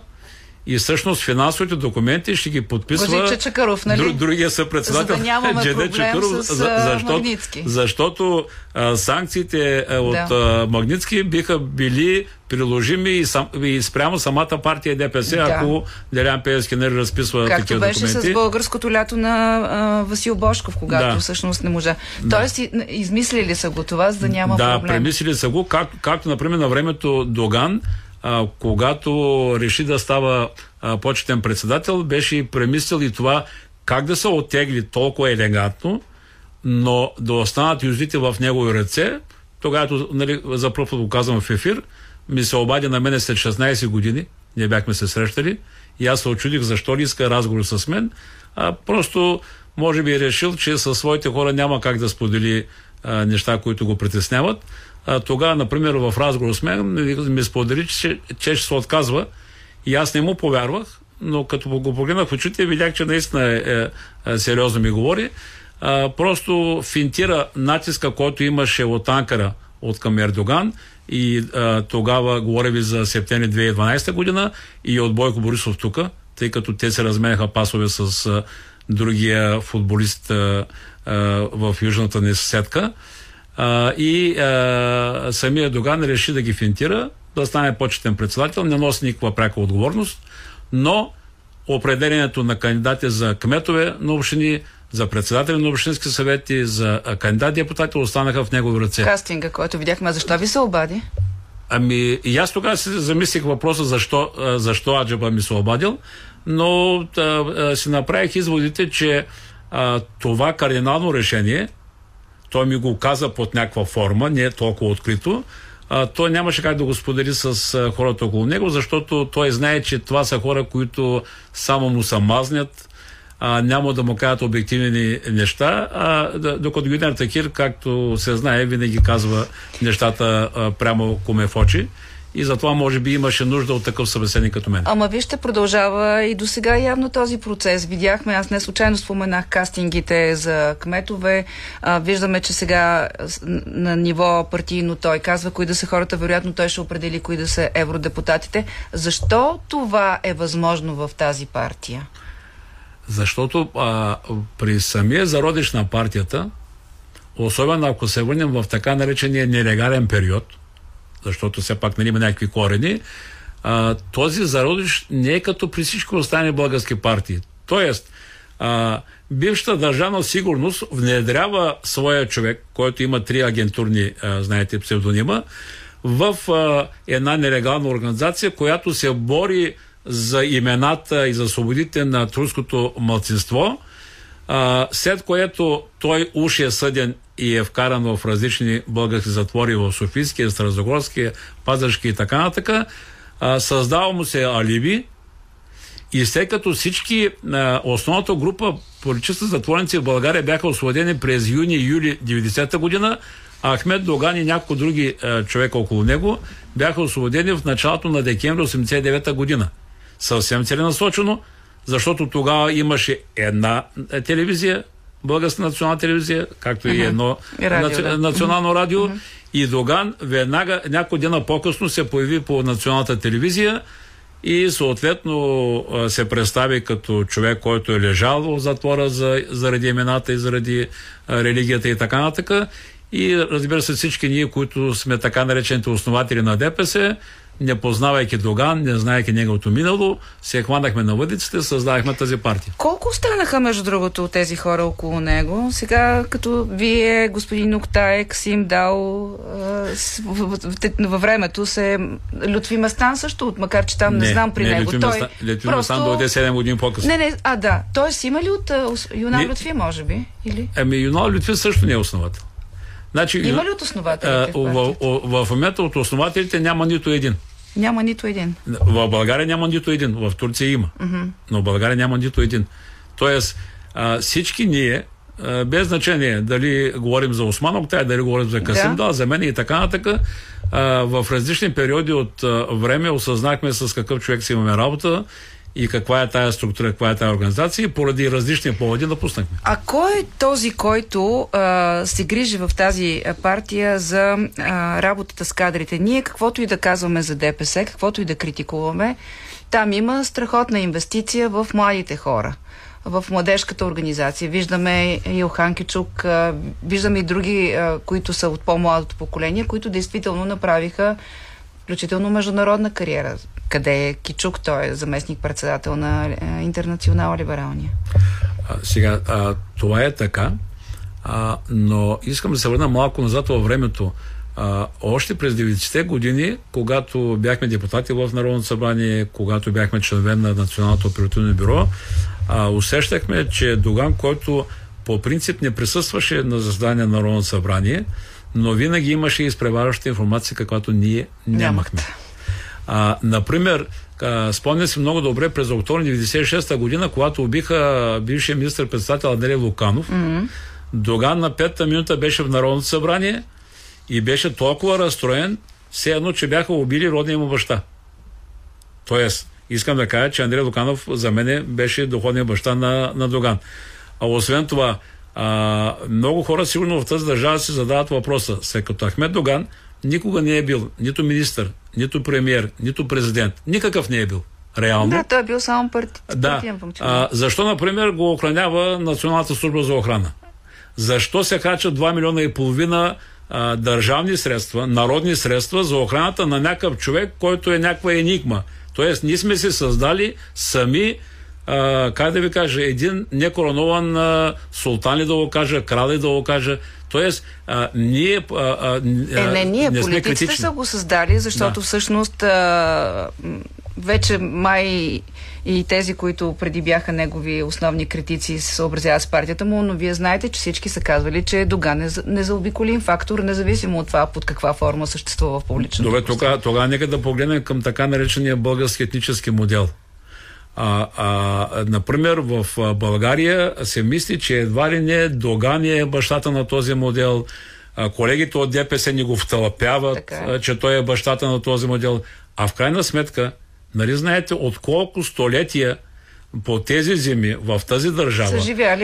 S20: и всъщност финансовите документи ще ги подписва
S2: Чакъров, нали?
S20: дру- другия съпредседател
S2: За да нямаме
S20: Джеде Чакъров,
S2: с,
S20: за- защото,
S2: Магнитски.
S20: защото а, санкциите а, от
S2: Да.
S20: а, Магнитски биха били приложими и, сам, и спрямо самата партия ДПС,
S2: Да.
S20: ако Делян Пеевски не разписва
S2: Както
S20: такива
S2: беше
S20: документи.
S2: с българското лято на а, Васил Бошков, когато
S20: Да.
S2: всъщност не можа. Тоест, и- измислили са го това, за да няма
S20: да,
S2: проблем.
S20: премислили са го, как, както, например, на времето Доган, а, когато реши да става а, почетен председател, беше и премислил и това как да се оттегли толкова елегантно, но да останат юздите в негови ръце. Тогава, нали, за първ път го казвам в ефир, ми се обади на мене след 16 години, ние бяхме се срещали, и аз се очудих защо ли иска разговор с мен. А, просто, може би, е решил, че със своите хора няма как да сподели а, неща, които го притесняват. Тогава, например, в разговор с мен ми сподели, че, че ще се отказва и аз не му повярвах, но като го погледнах в очите, видях, че наистина е, е, е, сериозно ми говори. А, просто финтира натиска, който имаше от Анкара от към Ердоган и а, тогава говоря ви за септември 2012 година и от Бойко Борисов тук, тъй като те се разменяха пасове с а, другия футболист а, а, в южната ни съседка. А, и а, самия Доган реши да ги финтира, да стане почетен председател, не носи никаква пряка отговорност, но определението на кандидати за кметове на общини, за председатели на общински съвети, за кандидат-депутати останаха в негови ръце.
S2: Кастинга, който видяхме. Защо ви се обади?
S20: Ами, и аз тогава си замислих въпроса защо, защо Аджаба ми се обадил, но а, а, си направих изводите, че а, това кардинално решение, той ми го каза под някаква форма, не е толкова открито, а, той нямаше как да го сподели с а, хората около него, защото той знае, че това са хора, които само му са мазнят, а, няма да му кажат обективни неща, а, да, докато Гюнер Такир, както се знае, винаги казва нещата а, прямо коме в очи. И затова може би имаше нужда от такъв събеседник като мен.
S2: Ама вижте, продължава и до сега явно този процес. Видяхме, аз не случайно споменах кастингите за кметове. А, виждаме, че сега на ниво партийно той казва кои да са хората, вероятно той ще определи кои да са евродепутатите. Защо това е възможно в тази партия?
S20: Защото а, при самия зародиш на партията, особено ако се върнем в така наречения нелегален период, защото все пак нали, има някакви корени, а, този зародиш не е като при всички останали български партии. Тоест, а, бившата държавна сигурност внедрява своя човек, който има три агентурни, а, знаете, псевдонима, в а, една нелегална организация, която се бори за имената и за свободите на турското мълцинство, а, след което той уж е съден и е вкаран в различни български затвори в Софийския, Старозагорския, Пазарски и така нататък, създава му се алиби И след като всички, а, основната група политически затворници в България бяха освободени през юни и юли 90-та година, Ахмед Доган и няколко други а, човека около него бяха освободени в началото на декември 89-та година. Съвсем целенасочено, защото тогава имаше една е, телевизия, Българска национална телевизия, както и едно
S2: радио,
S20: наци...
S2: да.
S20: национално радио. И Доган веднага, няколко дена по-късно се появи по националната телевизия и съответно се представи като човек, който е лежал в затвора за, заради имената и заради религията и така нататък. И разбира се, всички ние, които сме така наречените основатели на ДПС, не познавайки Доган, не знаеки неговото минало, се хванахме на въдиците, създадахме тази партия.
S2: Колко останаха, между другото, от тези хора около него? Сега, като вие, господин Нуктае, Ксим Дал, а, с- в- в- в- във времето се... Лютви Местан също, макар че там не, знам при
S20: не,
S2: него.
S20: Лютви
S2: Той
S20: Местан, Лютви Местан дойде 7 години по-късно.
S2: Не, не, а да. Тоест има ли от ос- Юнал
S20: Не.
S2: Лютви, може би? Или?
S20: Ами Юнал Лютви също не е основател. Значи,
S2: Има ли от основателите
S20: а,
S2: в
S20: в, в, момента от основателите няма нито един.
S2: Няма нито един.
S20: В България няма нито един. В Турция има.
S2: Мгм.
S20: но в България няма нито един. Тоест, а, всички ние, а, без значение дали говорим за Осман Октай, дали говорим за Касим
S2: Да.
S20: да. за мен и така нататък, а, в различни периоди от а, време осъзнахме с какъв човек си имаме работа и каква е тая структура, каква е тая организация и поради различни поводи напуснахме.
S2: А кой е този, който а, се грижи в тази партия за а, работата с кадрите? Ние, каквото и да казваме за ДПС, каквото и да критикуваме, там има страхотна инвестиция в младите хора в младежката организация. Виждаме и Кичук, виждаме и други, които са от по-младото поколение, които действително направиха включително международна кариера. Къде е Кичук? Той е заместник-председател на е, Интернационала либералния.
S20: А, сега, а, това е така, а, но искам да се върна малко назад във времето. А, още през 90-те години, когато бяхме депутати в Народното събрание, когато бяхме членове на Националното оперативно бюро, а, усещахме, че Доган, който по принцип не присъстваше на заседание на Народното събрание, но винаги имаше изпреварваща информация, каквато ние нямахме. А, например, а, спомня си много добре през октомври 96 година, когато убиха бившия министр-председател Андрей Луканов.
S2: Мгм.
S20: Доган на петата минута беше в Народното събрание и беше толкова разстроен, все едно, че бяха убили родния му баща. Тоест, искам да кажа, че Андрей Луканов за мен беше доходния баща на, на Доган. А освен това, а, много хора сигурно в тази държава си задават въпроса, след като Ахмед Доган никога не е бил нито министър, нито премьер, нито президент. Никакъв не е бил. Реално.
S2: Да, той е бил само парти...
S20: Да. А, защо, например, го охранява Националната служба за охрана? Защо се хачат 2 милиона и половина а, държавни средства, народни средства за охраната на някакъв човек, който е някаква енигма? Тоест, ние сме се създали сами, а, как да ви кажа, един некоронован а, султан ли да го кажа, крал ли да го кажа. Тоест, а, ние а, а,
S2: Е, не, ние,
S20: не сме
S2: политиците
S20: критични.
S2: са го създали, защото
S20: Да.
S2: всъщност а, вече май и тези, които преди бяха негови основни критици, се съобразяват с партията му, но вие знаете, че всички са казвали, че Доган е за- незаобиколим фактор, независимо от това под каква форма съществува в публичното.
S20: Добре, тогава, тогава нека да погледнем към така наречения български етнически модел. А, а, например, в България се мисли, че едва ли не Доган е бащата на този модел. Колегите от ДПС ни го втълпяват, а, че той е бащата на този модел. А в крайна сметка, нали знаете от колко столетия по тези земи в тази държава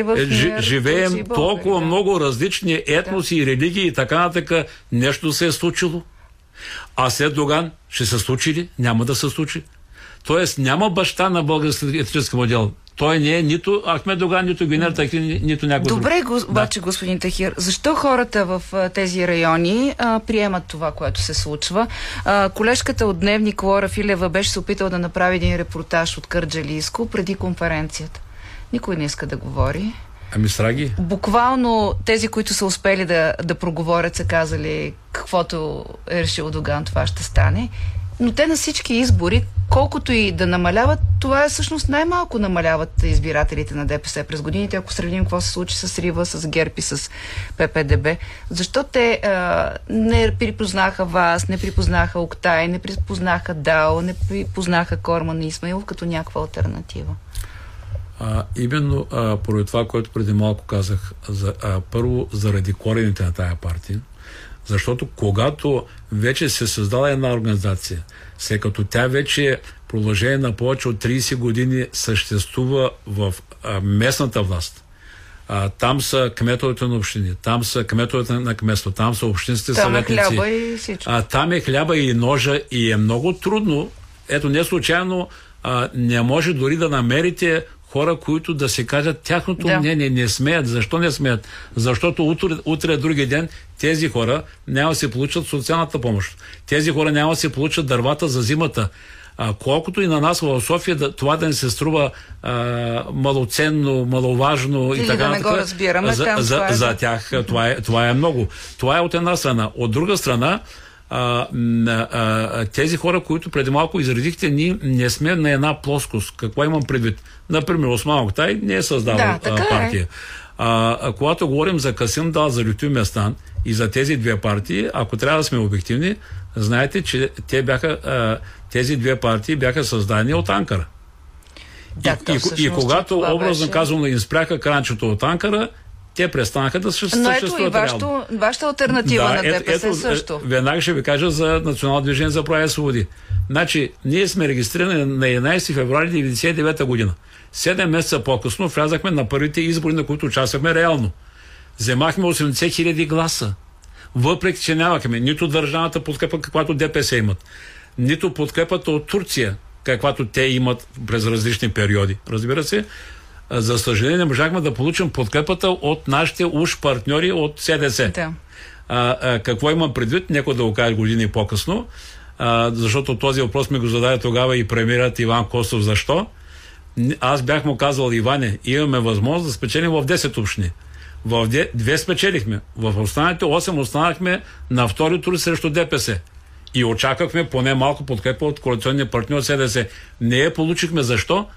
S2: в
S20: е,
S2: мир,
S20: живеем
S2: турци и българи,
S20: толкова
S2: да.
S20: много различни етноси и религии и така нататък. Нещо се е случило. А след Доган ще се случи ли? Няма да се случи. Тоест няма баща на български етнически модел. Той не е нито Ахмед Доган, нито Гюнер Тахир, ни- нито някой друг.
S2: Добре, го, обаче, господин Тахир, защо хората в тези райони а, приемат това, което се случва? А, колежката от Дневник Лора Филева беше се опитала да направи един репортаж от Кърджалийско преди конференцията. Никой не иска да говори.
S20: Ами сраги.
S2: Буквално тези, които са успели да, да проговорят, са казали каквото е решил Доган, това ще стане. Но те на всички избори колкото и да намаляват, това е всъщност най-малко намаляват избирателите на ДПС през годините, ако сравним какво се случи с Рива, с Герб и с ППДБ. Защо те а, не припознаха вас, не припознаха Октай, не припознаха Дао, не припознаха Корман и Исмаилов като някаква альтернатива?
S20: А, именно а, поради това, което преди малко казах, за, а, първо заради корените на тая партия, защото когато вече се създала една организация, след като тя вече продължение на повече от 30 години съществува в а, местната власт, а, там са кметовете на общини, там са кметовете на кметство, там са общинските
S2: там
S20: съветници.
S2: Там е хляба и всичко.
S20: А, там е хляба и ножа и е много трудно. Ето не случайно а, не може дори да намерите хора, които да се кажат тяхното да. мнение. Не смеят. Защо не смеят? Защото утре, утре други ден тези хора няма да се получат социалната помощ. Тези хора няма да се получат дървата за зимата. А, колкото и на нас в София да, това да не се струва а, малоценно, маловажно
S2: Или
S20: и така
S2: да не го разбираме,
S20: за,
S2: там
S20: за,
S2: това е...
S20: за тях това е, това е много. Това е от една страна. От друга страна, а, а, тези хора, които преди малко изредихте, ние не сме на една плоскост. Какво имам предвид? Например, Осман Октай не е създавал
S2: да,
S20: а, партия.
S2: Е.
S20: А, а, когато говорим за Касим Дал, за Лютю Местан и за тези две партии, ако трябва да сме обективни, знаете, че те бяха, а, тези две партии бяха създани от Анкара.
S2: Да,
S20: и, и, и когато образно беше... казано им спряха кранчето от Анкара, те престанаха да съществуват.
S2: Но ето и вашето, вашата альтернатива
S20: да,
S2: на ДПС
S20: ето, ето,
S2: също.
S20: Веднага ще ви кажа за Национално движение за права и свободи. Значи, ние сме регистрирани на 11 февруари 1999 година. Седем месеца по-късно влязахме на първите избори, на които участвахме реално. Вземахме 80 хиляди гласа. Въпреки, че нямахме нито държавната подкрепа, каквато ДПС имат, нито подкрепата от Турция, каквато те имат през различни периоди. Разбира се, за съжаление можахме да получим подкрепата от нашите уж партньори от СДС.
S2: Да.
S20: А, а, какво имам предвид? Некой да го каже години по-късно, а, защото този въпрос ми го зададе тогава и премиерът Иван Костов. Защо? Аз бях му казал, Иване, имаме възможност да спечелим в 10 общини. В две спечелихме. В останалите 8 останахме на втори тур срещу ДПС. И очаквахме поне малко подкрепа от коалиционния партньор СДС. Не я получихме. Защо?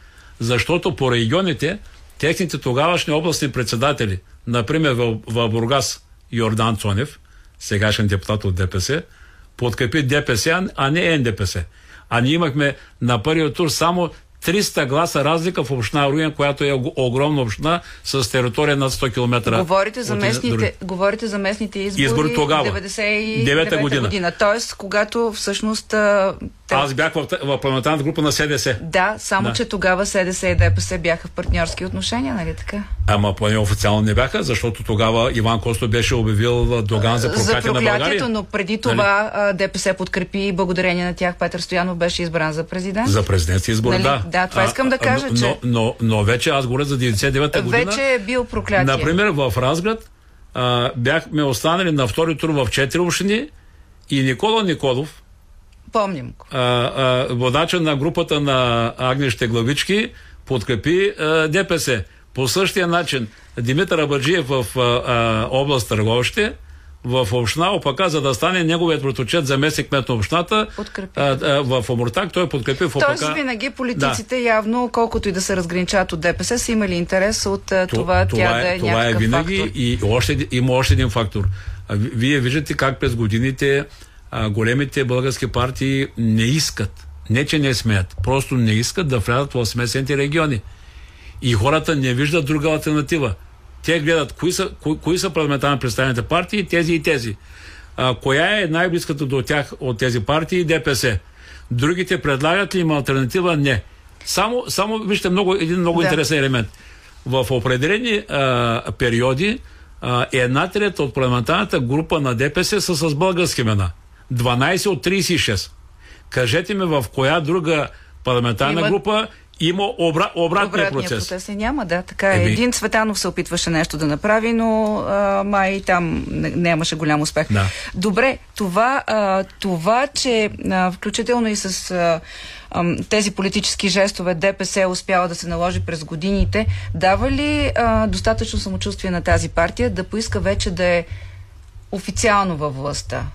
S20: Защото по регионите техните тогавашни областни председатели, например в, в Бургас Йордан Цонев, сегашен депутат от ДПС, подкрепи ДПС, а не НДПС. А ние имахме на първия тур само 300 гласа разлика в община Руен, която е огромна община с територия над 100 км.
S2: Говорите за местните, говорите за местните избори,
S20: избори тогава,
S2: 99 година. година. Тоест, когато всъщност...
S20: Те... Аз бях в, в парламентарната група на СДС.
S2: Да, само да. че тогава СДС и ДПС бяха в партньорски отношения, нали така?
S20: Ама поне официално не бяха, защото тогава Иван Косто беше обявил Доган за проклятие на България.
S2: но преди това нали? ДПС подкрепи и благодарение на тях Петър Стоянов беше избран за президент.
S20: За президентски избор, нали? да.
S2: Да, това искам да кажа,
S20: но,
S2: че...
S20: Но, но, но вече аз говоря за 99-та година.
S2: Вече е бил проклятие.
S20: Например, в Разград а, бяхме останали на втори тур в четири общини и Никола Николов,
S2: Помним
S20: А, а, водача на групата на Агнеще Главички подкрепи а, ДПС. По същия начин Димитър Абаджиев в а, а, област Търговище в община Опака, за да стане неговият проточет за месек кмет на общината а, а, в Омуртак, той подкрепи в Опака.
S2: Тоест винаги политиците да. явно, колкото и да се разграничават от ДПС, са имали интерес от а, това, това тя
S20: е,
S2: да е
S20: Това е винаги
S2: фактор.
S20: и още, има още един фактор. Вие виждате как през годините а, големите български партии не искат, не че не смеят, просто не искат да влязат в смесените региони. И хората не виждат друга альтернатива. Те гледат кои са, кои, кои са парламентарно представените партии, тези и тези. А, коя е най-близката до тях от тези партии? ДПС. Другите предлагат ли им альтернатива? Не. Само, само вижте много, един много да. интересен елемент. В определени а, периоди а, една трета от парламентарната група на ДПС са с български имена. 12 от 36. Кажете ми в коя друга парламентарна Има... група има обра... обратния
S2: Обратния
S20: процес.
S2: процес няма, да, така е. Еми... Един Цветанов се опитваше нещо да направи, но а, май там нямаше голям успех.
S20: Да.
S2: Добре, това, а, това че а, включително и с а, а, тези политически жестове ДПС е успяла да се наложи през годините, дава ли а, достатъчно самочувствие на тази партия да поиска вече да е официално във властта?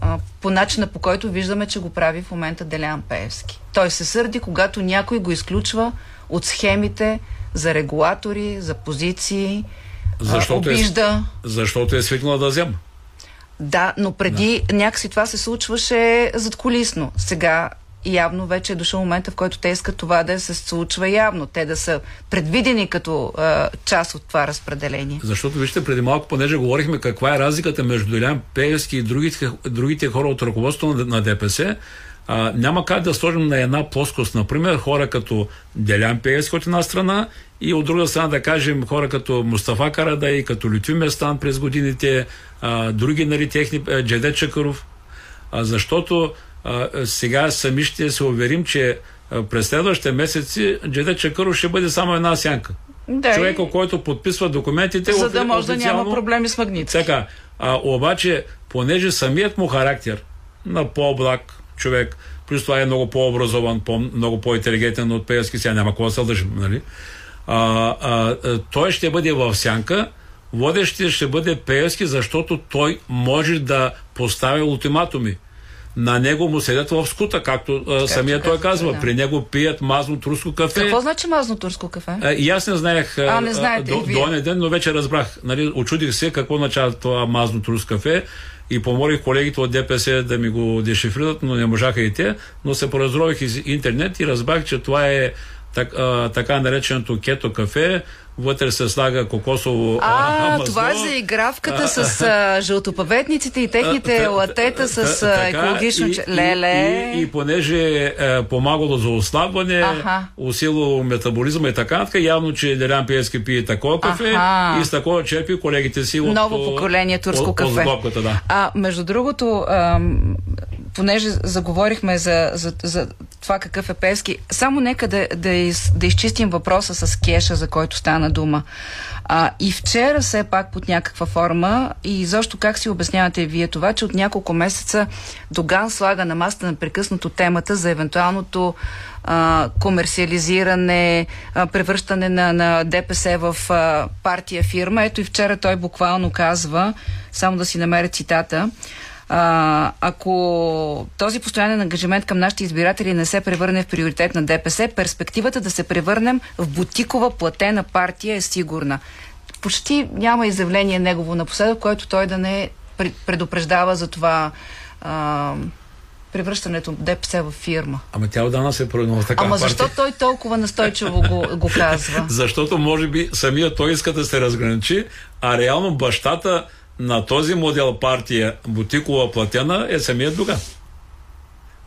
S2: А, по начина по който виждаме, че го прави в момента Делян Пеевски. Той се сърди, когато някой го изключва от схемите за регулатори, за позиции,
S20: Защото,
S2: а, обижда.
S20: е, защото е свикнала да взема.
S2: Да, но преди да. някакси това се случваше задколисно. Сега явно вече е дошъл момента, в който те искат това да се случва явно. Те да са предвидени като а, част от това разпределение.
S20: Защото, вижте, преди малко, понеже говорихме каква е разликата между Делян Пеевски и другите, другите хора от ръководството на, на ДПС, а, няма как да сложим на една плоскост, например, хора като Делян Пеевски от една страна и от друга страна да кажем хора като Мустафа Карадай, като Лютви Местан през годините, а, други нали, техни, Джеде Чакаров, а, защото а, сега сами ще се уверим, че а, през следващите месеци Джеде Чакаров ще бъде само една сянка.
S2: Да,
S20: Човека,
S2: и...
S20: който подписва документите.
S2: За да може да няма проблеми с магнит.
S20: Така. А, обаче, понеже самият му характер на по-благ човек, плюс това е много по-образован, по- много по-интелигентен от Пеевски, сега няма какво да се лъжим, нали? А, а, а, той ще бъде в сянка, водещия ще бъде Пеевски, защото той може да поставя ултиматуми. На него му седят в скута, както а, самия той казва.
S2: да.
S20: При него пият мазно турско кафе.
S2: Какво значи мазно турско кафе?
S20: А, и аз не знаех а,
S2: не знаете
S20: до, до ден, но вече разбрах. Нали, очудих се какво означава това мазно турско кафе и помолих колегите от ДПС да ми го дешифрират, но не можаха и те. Но се поразрових из интернет и разбрах, че това е так, а, така нареченото кето кафе. Вътре се слага кокосово
S2: А,
S20: масло.
S2: това е за игравката с а, жълтопаветниците и техните латета с а, екологично...
S20: и,
S2: Леле!
S20: И, и, и понеже е помагало за ослабване,
S2: Аха.
S20: усилило метаболизма и така, така явно, че Делян Пиевски пие такова кафе
S2: Аха.
S20: и с такова черпи колегите си от
S2: Ново поколение турско
S20: от,
S2: кафе.
S20: От да.
S2: А, между другото, ам, понеже заговорихме за, за, за това какъв е Певски, само нека да, да, из, да изчистим въпроса с кеша, за който стана дума. А, и вчера все пак под някаква форма и защо как си обяснявате вие това, че от няколко месеца Доган слага на масата непрекъснато темата за евентуалното а, комерциализиране, а, превръщане на, на ДПС в а, партия фирма. Ето и вчера той буквално казва, само да си намеря цитата, а, ако този постоянен ангажимент към нашите избиратели не се превърне в приоритет на ДПС, перспективата да се превърнем в бутикова платена партия е сигурна. Почти няма изявление негово напоследък, което той да не пред- предупреждава за това а, превръщането ДПС в фирма.
S20: Ама тя отдавна се е проявила така
S2: Ама защо
S20: партия.
S2: той толкова настойчиво го, го казва?
S20: Защото може би самия той иска да се разграничи, а реално бащата на този модел партия бутикова платена е самият Доган.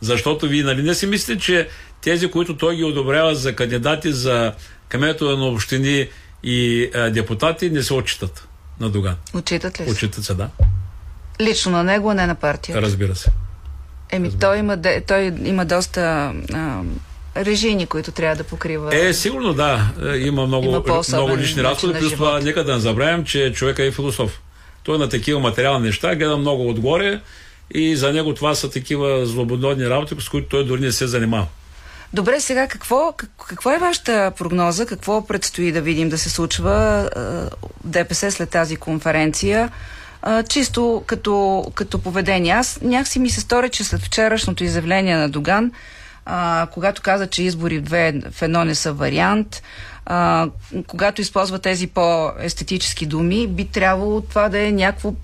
S20: Защото вие нали не си мислите, че тези, които той ги одобрява за кандидати за кметове на общини и а, депутати, не се отчитат на Доган.
S2: Отчитат ли се?
S20: Отчитат се, да.
S2: Лично на него, а не на партията.
S20: Разбира се.
S2: Еми, той има, той има доста а, режими, които трябва да покрива.
S20: Е, сигурно да. Е, Има много,
S2: Има
S20: много лични разходи. Плюс това, нека да не забравям, че човека е философ. Той на такива материални неща гледа много отгоре и за него това са такива злободневни работи, с които той дори не се занимава.
S2: Добре, сега какво, как, е вашата прогноза? Какво предстои да видим да се случва в ДПС след тази конференция? А, чисто като, като поведение. Аз някакси ми се стори, че след вчерашното изявление на Доган, а, когато каза, че избори в, две, в едно не са вариант, а, когато използва тези по-естетически думи, би трябвало това да е някакво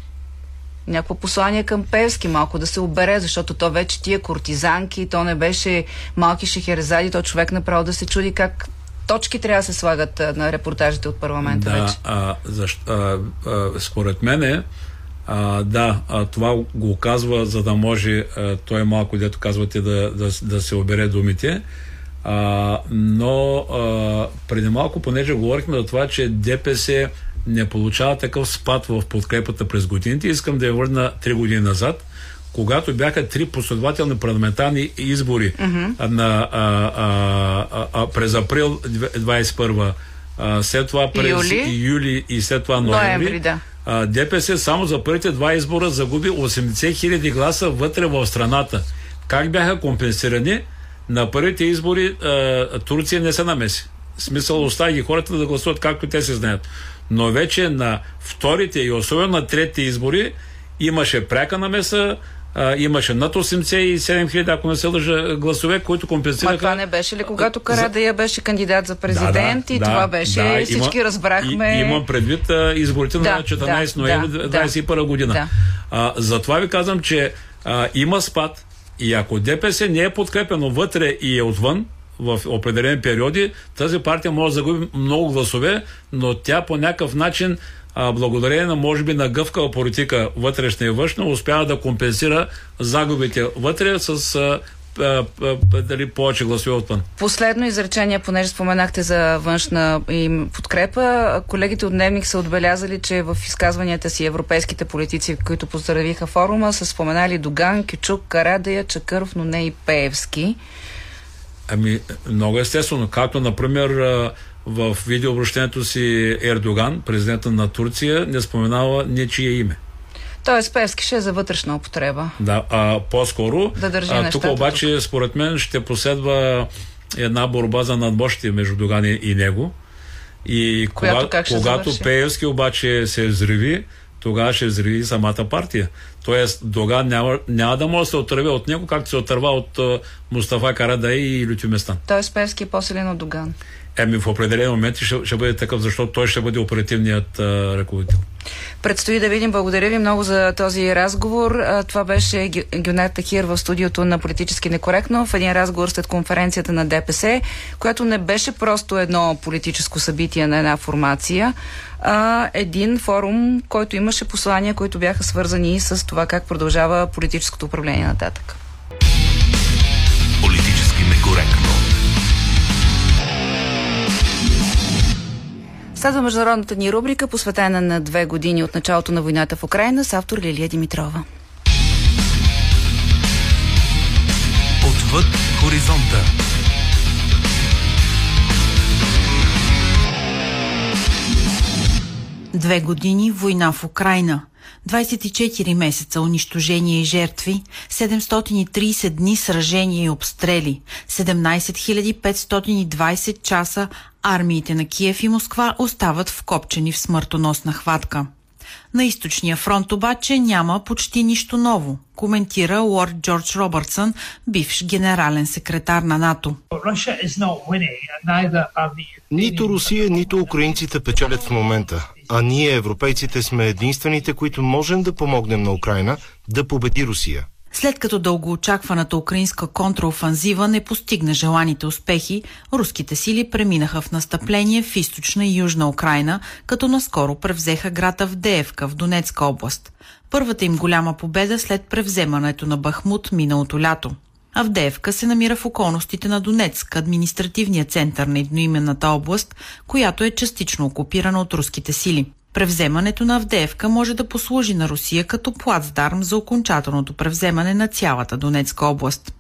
S2: някакво послание към Певски, малко да се обере, защото то вече тия кортизанки, то не беше малки шехерезади, то човек направо да се чуди как точки трябва да се слагат а, на репортажите от парламента
S20: Да,
S2: вече.
S20: а, защо, а, а, според мене, а, да, а, това го казва, за да може а, той малко, дето казвате, да, да, да се обере думите. А, но а, преди малко, понеже говорихме за това, че ДПС не получава такъв спад в подкрепата през годините, искам да я върна три години назад, когато бяха три последователни парламентарни избори а, на, а, а, а, а, през април 21 а, след това през
S2: Юли.
S20: юли и след това ноември,
S2: Ноември, да.
S20: а, ДПС само за първите два избора загуби 80 хиляди гласа вътре в страната. Как бяха компенсирани? На първите избори а, Турция не се намеси. В смисъл остави хората да гласуват както те се знаят. Но вече на вторите и особено на третите избори имаше пряка намеса, а, имаше над 87 хиляди, ако не се лъжа, гласове, които компенсираха.
S2: Ма това не беше ли, когато Карадая беше кандидат за президент да, да, и това беше, да, всички има, разбрахме...
S20: И, имам предвид а, изборите да, на 14 да, ноември да, 2021 година. Да. А, затова ви казвам, че а, има спад и ако ДПС не е подкрепено вътре и е отвън, в определени периоди, тази партия може да загуби много гласове, но тя по някакъв начин благодарение на, може би, на гъвкава политика вътрешна и външна, успява да компенсира загубите вътре с дали повече гласове отвън.
S2: Последно изречение, понеже споменахте за външна им подкрепа. Колегите от Дневник са отбелязали, че в изказванията си европейските политици, които поздравиха форума, са споменали Доган, Кючук, Карадая, Чакъров, но не и Пеевски.
S20: Ами, много естествено. Както, например, в видеообращението си Ердоган, президента на Турция, не споменава нечие име.
S2: Тоест Певски ще е за вътрешна употреба.
S20: Да, а по-скоро.
S2: Да държи
S20: а, тук обаче, тук. според мен, ще последва една борба за надмощие между Доган и него. И
S2: Която кога,
S20: когато Пеевски обаче се взриви, тогава ще взриви самата партия. Тоест, Доган няма, няма да може да се отърве от него, както се отърва от uh, Мустафа Карадай и Лютю Местан.
S2: Тоест, Певски е по-силен от Доган.
S20: Еми в определени моменти ще, ще бъде такъв, защото той ще бъде оперативният а, ръководител.
S2: Предстои да видим. Благодаря ви много за този разговор. Това беше Гюнет Тахир в студиото на Политически некоректно в един разговор след конференцията на ДПС, която не беше просто едно политическо събитие на една формация, а един форум, който имаше послания, които бяха свързани с това как продължава политическото управление нататък. Следва международната ни рубрика, посветена на две години от началото на войната в Украина с автор Лилия Димитрова.
S1: Отвъд хоризонта.
S21: Две години война в Украина. 24 месеца унищожения и жертви, 730 дни сражения и обстрели, 17 520 часа армиите на Киев и Москва остават вкопчени в смъртоносна хватка. На източния фронт обаче няма почти нищо ново, коментира лорд Джордж Робъртсън, бивш генерален секретар на НАТО.
S22: Нито Русия, нито украинците печелят в момента, а ние, европейците, сме единствените, които можем да помогнем на Украина да победи Русия.
S21: След като дългоочакваната украинска контраофанзива не постигна желаните успехи, руските сили преминаха в настъпление в източна и южна Украина, като наскоро превзеха града в Деевка в Донецка област. Първата им голяма победа след превземането на Бахмут миналото лято. Авдеевка се намира в околностите на Донецк, административния център на едноименната област, която е частично окупирана от руските сили. Превземането на Авдеевка може да послужи на Русия като плацдарм за окончателното превземане на цялата Донецка област.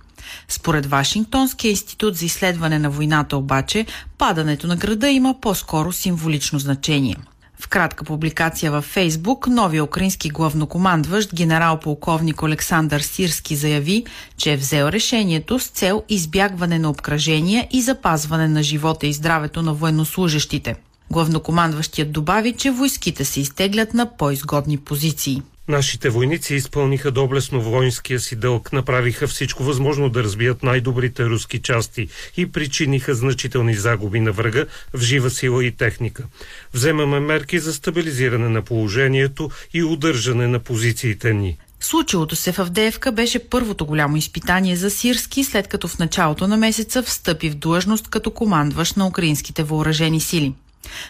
S21: Според Вашингтонския институт за изследване на войната обаче, падането на града има по-скоро символично значение. В кратка публикация във Фейсбук, новия украински главнокомандващ генерал-полковник Александър Сирски заяви, че е взел решението с цел избягване на обкръжения и запазване на живота и здравето на военнослужащите – Главнокомандващият добави, че войските се изтеглят на по-изгодни позиции.
S23: Нашите войници изпълниха доблесно воинския си дълг, направиха всичко възможно да разбият най-добрите руски части и причиниха значителни загуби на врага в жива сила и техника. Вземаме мерки за стабилизиране на положението и удържане на позициите ни.
S21: Случилото се в Авдеевка беше първото голямо изпитание за Сирски, след като в началото на месеца встъпи в длъжност като командващ на украинските въоръжени сили.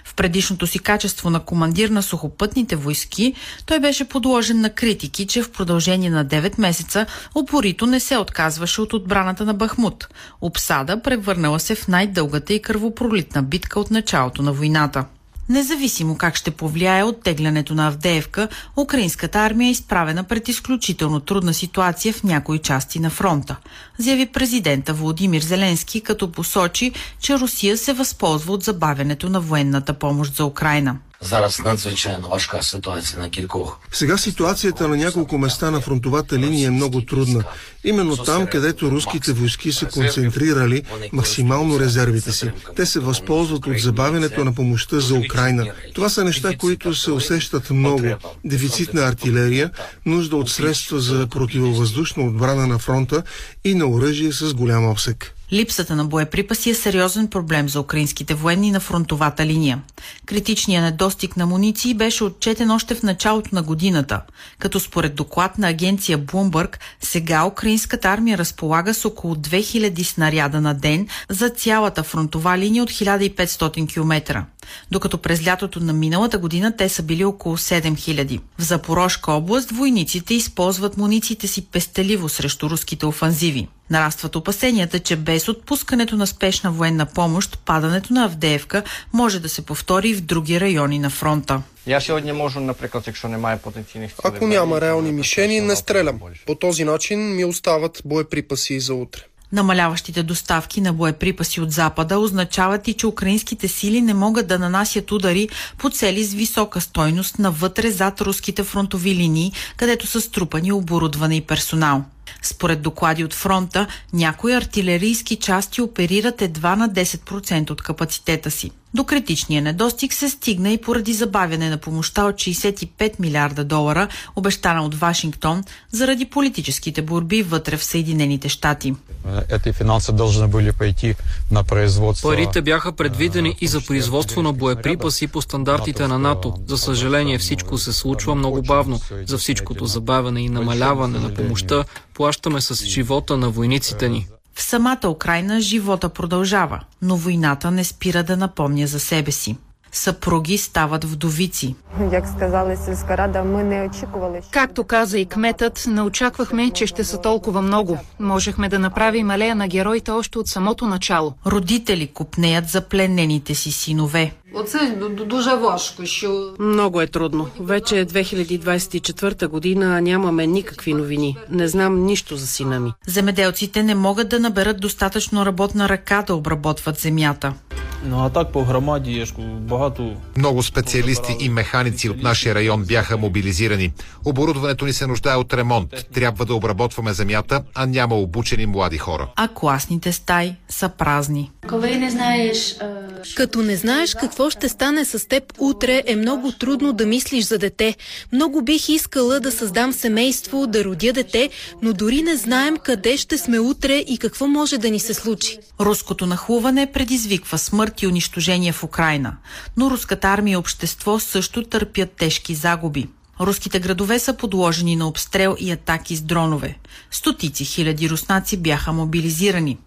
S21: В предишното си качество на командир на сухопътните войски, той беше подложен на критики, че в продължение на 9 месеца упорито не се отказваше от отбраната на Бахмут. Обсада превърнала се в най-дългата и кръвопролитна битка от началото на войната. Независимо как ще повлияе оттеглянето на Авдеевка, украинската армия е изправена пред изключително трудна ситуация в някои части на фронта, заяви президента Владимир Зеленски, като посочи, че Русия се възползва от забавянето на военната помощ за Украина.
S24: Зараз надзвичайно важка ситуація на кількох.
S25: Сега ситуацията на няколко места на фронтовата линия е много трудна. Именно там, където руските войски са концентрирали максимално резервите си. Те се възползват от забавянето на помощта за Украина. Това са неща, които се усещат много. Дефицит на артилерия, нужда от средства за противовъздушна отбрана на фронта и на оръжие с голям обсек.
S21: Липсата на боеприпаси е сериозен проблем за украинските военни на фронтовата линия. Критичният недостиг на муниции беше отчетен още в началото на годината, като според доклад на агенция Bloomberg, сега украинската армия разполага с около 2000 снаряда на ден за цялата фронтова линия от 1500 км, докато през лятото на миналата година те са били около 7000. В Запорожка област войниците използват мунициите си пестеливо срещу руските офанзиви. Нарастват опасенията, че без отпускането на спешна военна помощ, падането на Авдеевка може да се повтори и в други райони на фронта.
S26: Ако няма реални мишени, не стрелям. По този начин ми остават боеприпаси за утре.
S21: Намаляващите доставки на боеприпаси от Запада означават и, че украинските сили не могат да нанасят удари по цели с висока стойност навътре зад руските фронтови линии, където са струпани оборудване и персонал. Според доклади от фронта, някои артилерийски части оперират едва на 10% от капацитета си. До критичния недостиг се стигна и поради забавяне на помощта от 65 милиарда долара, обещана от Вашингтон, заради политическите борби вътре в Съединените щати.
S27: Парите бяха предвидени и за производство на боеприпаси по стандартите на НАТО. За съжаление всичко се случва много бавно. За всичкото забавяне и намаляване на помощта плащаме с живота на войниците ни.
S21: В самата Украина живота продължава, но войната не спира да напомня за себе си. Съпруги стават вдовици.
S28: Както каза и кметът, не очаквахме, че ще са толкова много. Можехме да направим алея на героите още от самото начало.
S21: Родители купнеят за пленените си синове.
S29: Що
S30: Много е трудно. Вече е 2024 година, а нямаме никакви новини. Не знам нищо за сина ми.
S21: Земеделците не могат да наберат достатъчно работна ръка да обработват земята.
S31: Ну а так по громаді є ж багато
S32: Много специалисти и механици от нашия район бяха мобилизирани. Оборудването ни се нуждае от ремонт. Трябва да обработваме земята, а няма обучени млади хора.
S21: А класните стаи са празни.
S33: Не знаеш...
S34: Като не знаеш какво ще стане с теб утре, е много трудно да мислиш за дете. Много бих искала да създам семейство, да родя дете, но дори не знаем къде ще сме утре и какво може да ни се случи.
S21: Руското нахлуване предизвиква смърт и унищожение в Украина, но руската армия и общество също търпят тежки загуби. Руските градове са подложени на обстрел и атаки с дронове. Стотици хиляди руснаци бяха мобилизирани.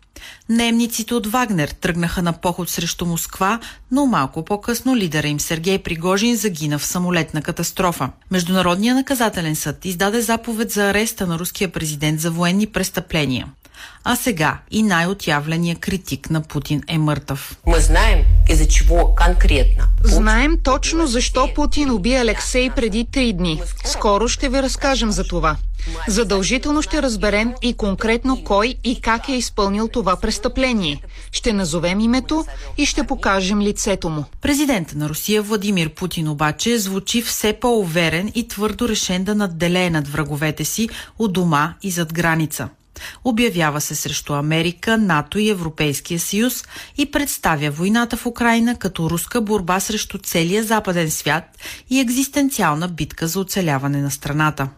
S21: Немниците от Вагнер тръгнаха на поход срещу Москва, но малко по-късно лидера им Сергей Пригожин загина в самолетна катастрофа. Международният наказателен съд издаде заповед за ареста на руския президент за военни престъпления. А сега и най-отявления критик на Путин е мъртъв.
S33: Мы знаем, из-за чего конкретно.
S28: Знаем точно защо Путин уби Алексей преди три дни. Скоро ще ви разкажем за това. Задължително ще разберем и конкретно кой и как е изпълнил това престъпление. Ще назовем името и ще покажем лицето му.
S21: Президента на Русия Владимир Путин обаче звучи все по-уверен и твърдо решен да надделее над враговете си от дома и зад граница. Обявява се срещу Америка, НАТО и Европейския съюз и представя войната в Украина като руска борба срещу целия западен свят и екзистенциална битка за оцеляване на страната.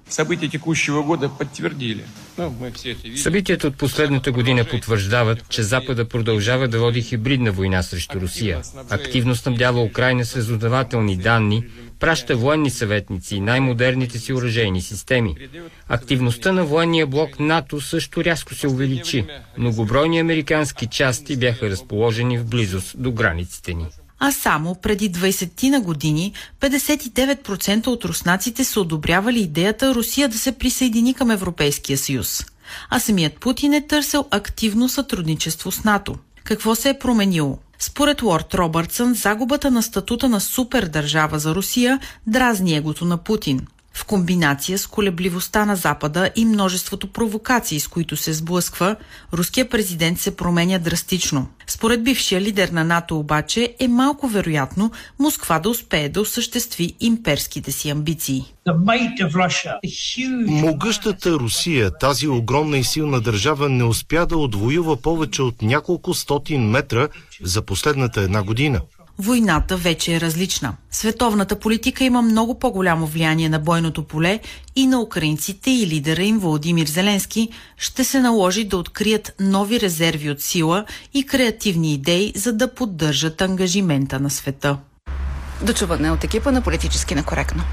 S35: Събитията от последната година потвърждават, че Запада продължава да води хибридна война срещу Русия. Активно снабдява Украина с разузнавателни данни, праща военни съветници и най-модерните си оръжейни системи. Активността на военния блок НАТО също рязко се увеличи. Многобройни американски части бяха разположени в близост до границите ни.
S21: А само преди 20 на години 59% от руснаците са одобрявали идеята Русия да се присъедини към Европейския съюз. А самият Путин е търсил активно сътрудничество с НАТО. Какво се е променило? Според Лорд Робъртсън, загубата на статута на супердържава за Русия дразни егото на Путин. В комбинация с колебливостта на Запада и множеството провокации, с които се сблъсква, руският президент се променя драстично. Според бившия лидер на НАТО обаче е малко вероятно Москва да успее да осъществи имперските си амбиции.
S22: Могъщата Русия, тази огромна и силна държава, не успя да отвоюва повече от няколко стотин метра за последната една година.
S21: Войната вече е различна. Световната политика има много по-голямо влияние на бойното поле и на украинците и лидера им Владимир Зеленски ще се наложи да открият нови резерви от сила и креативни идеи, за да поддържат ангажимента на света.
S2: Дочуване от екипа на политически некоректно.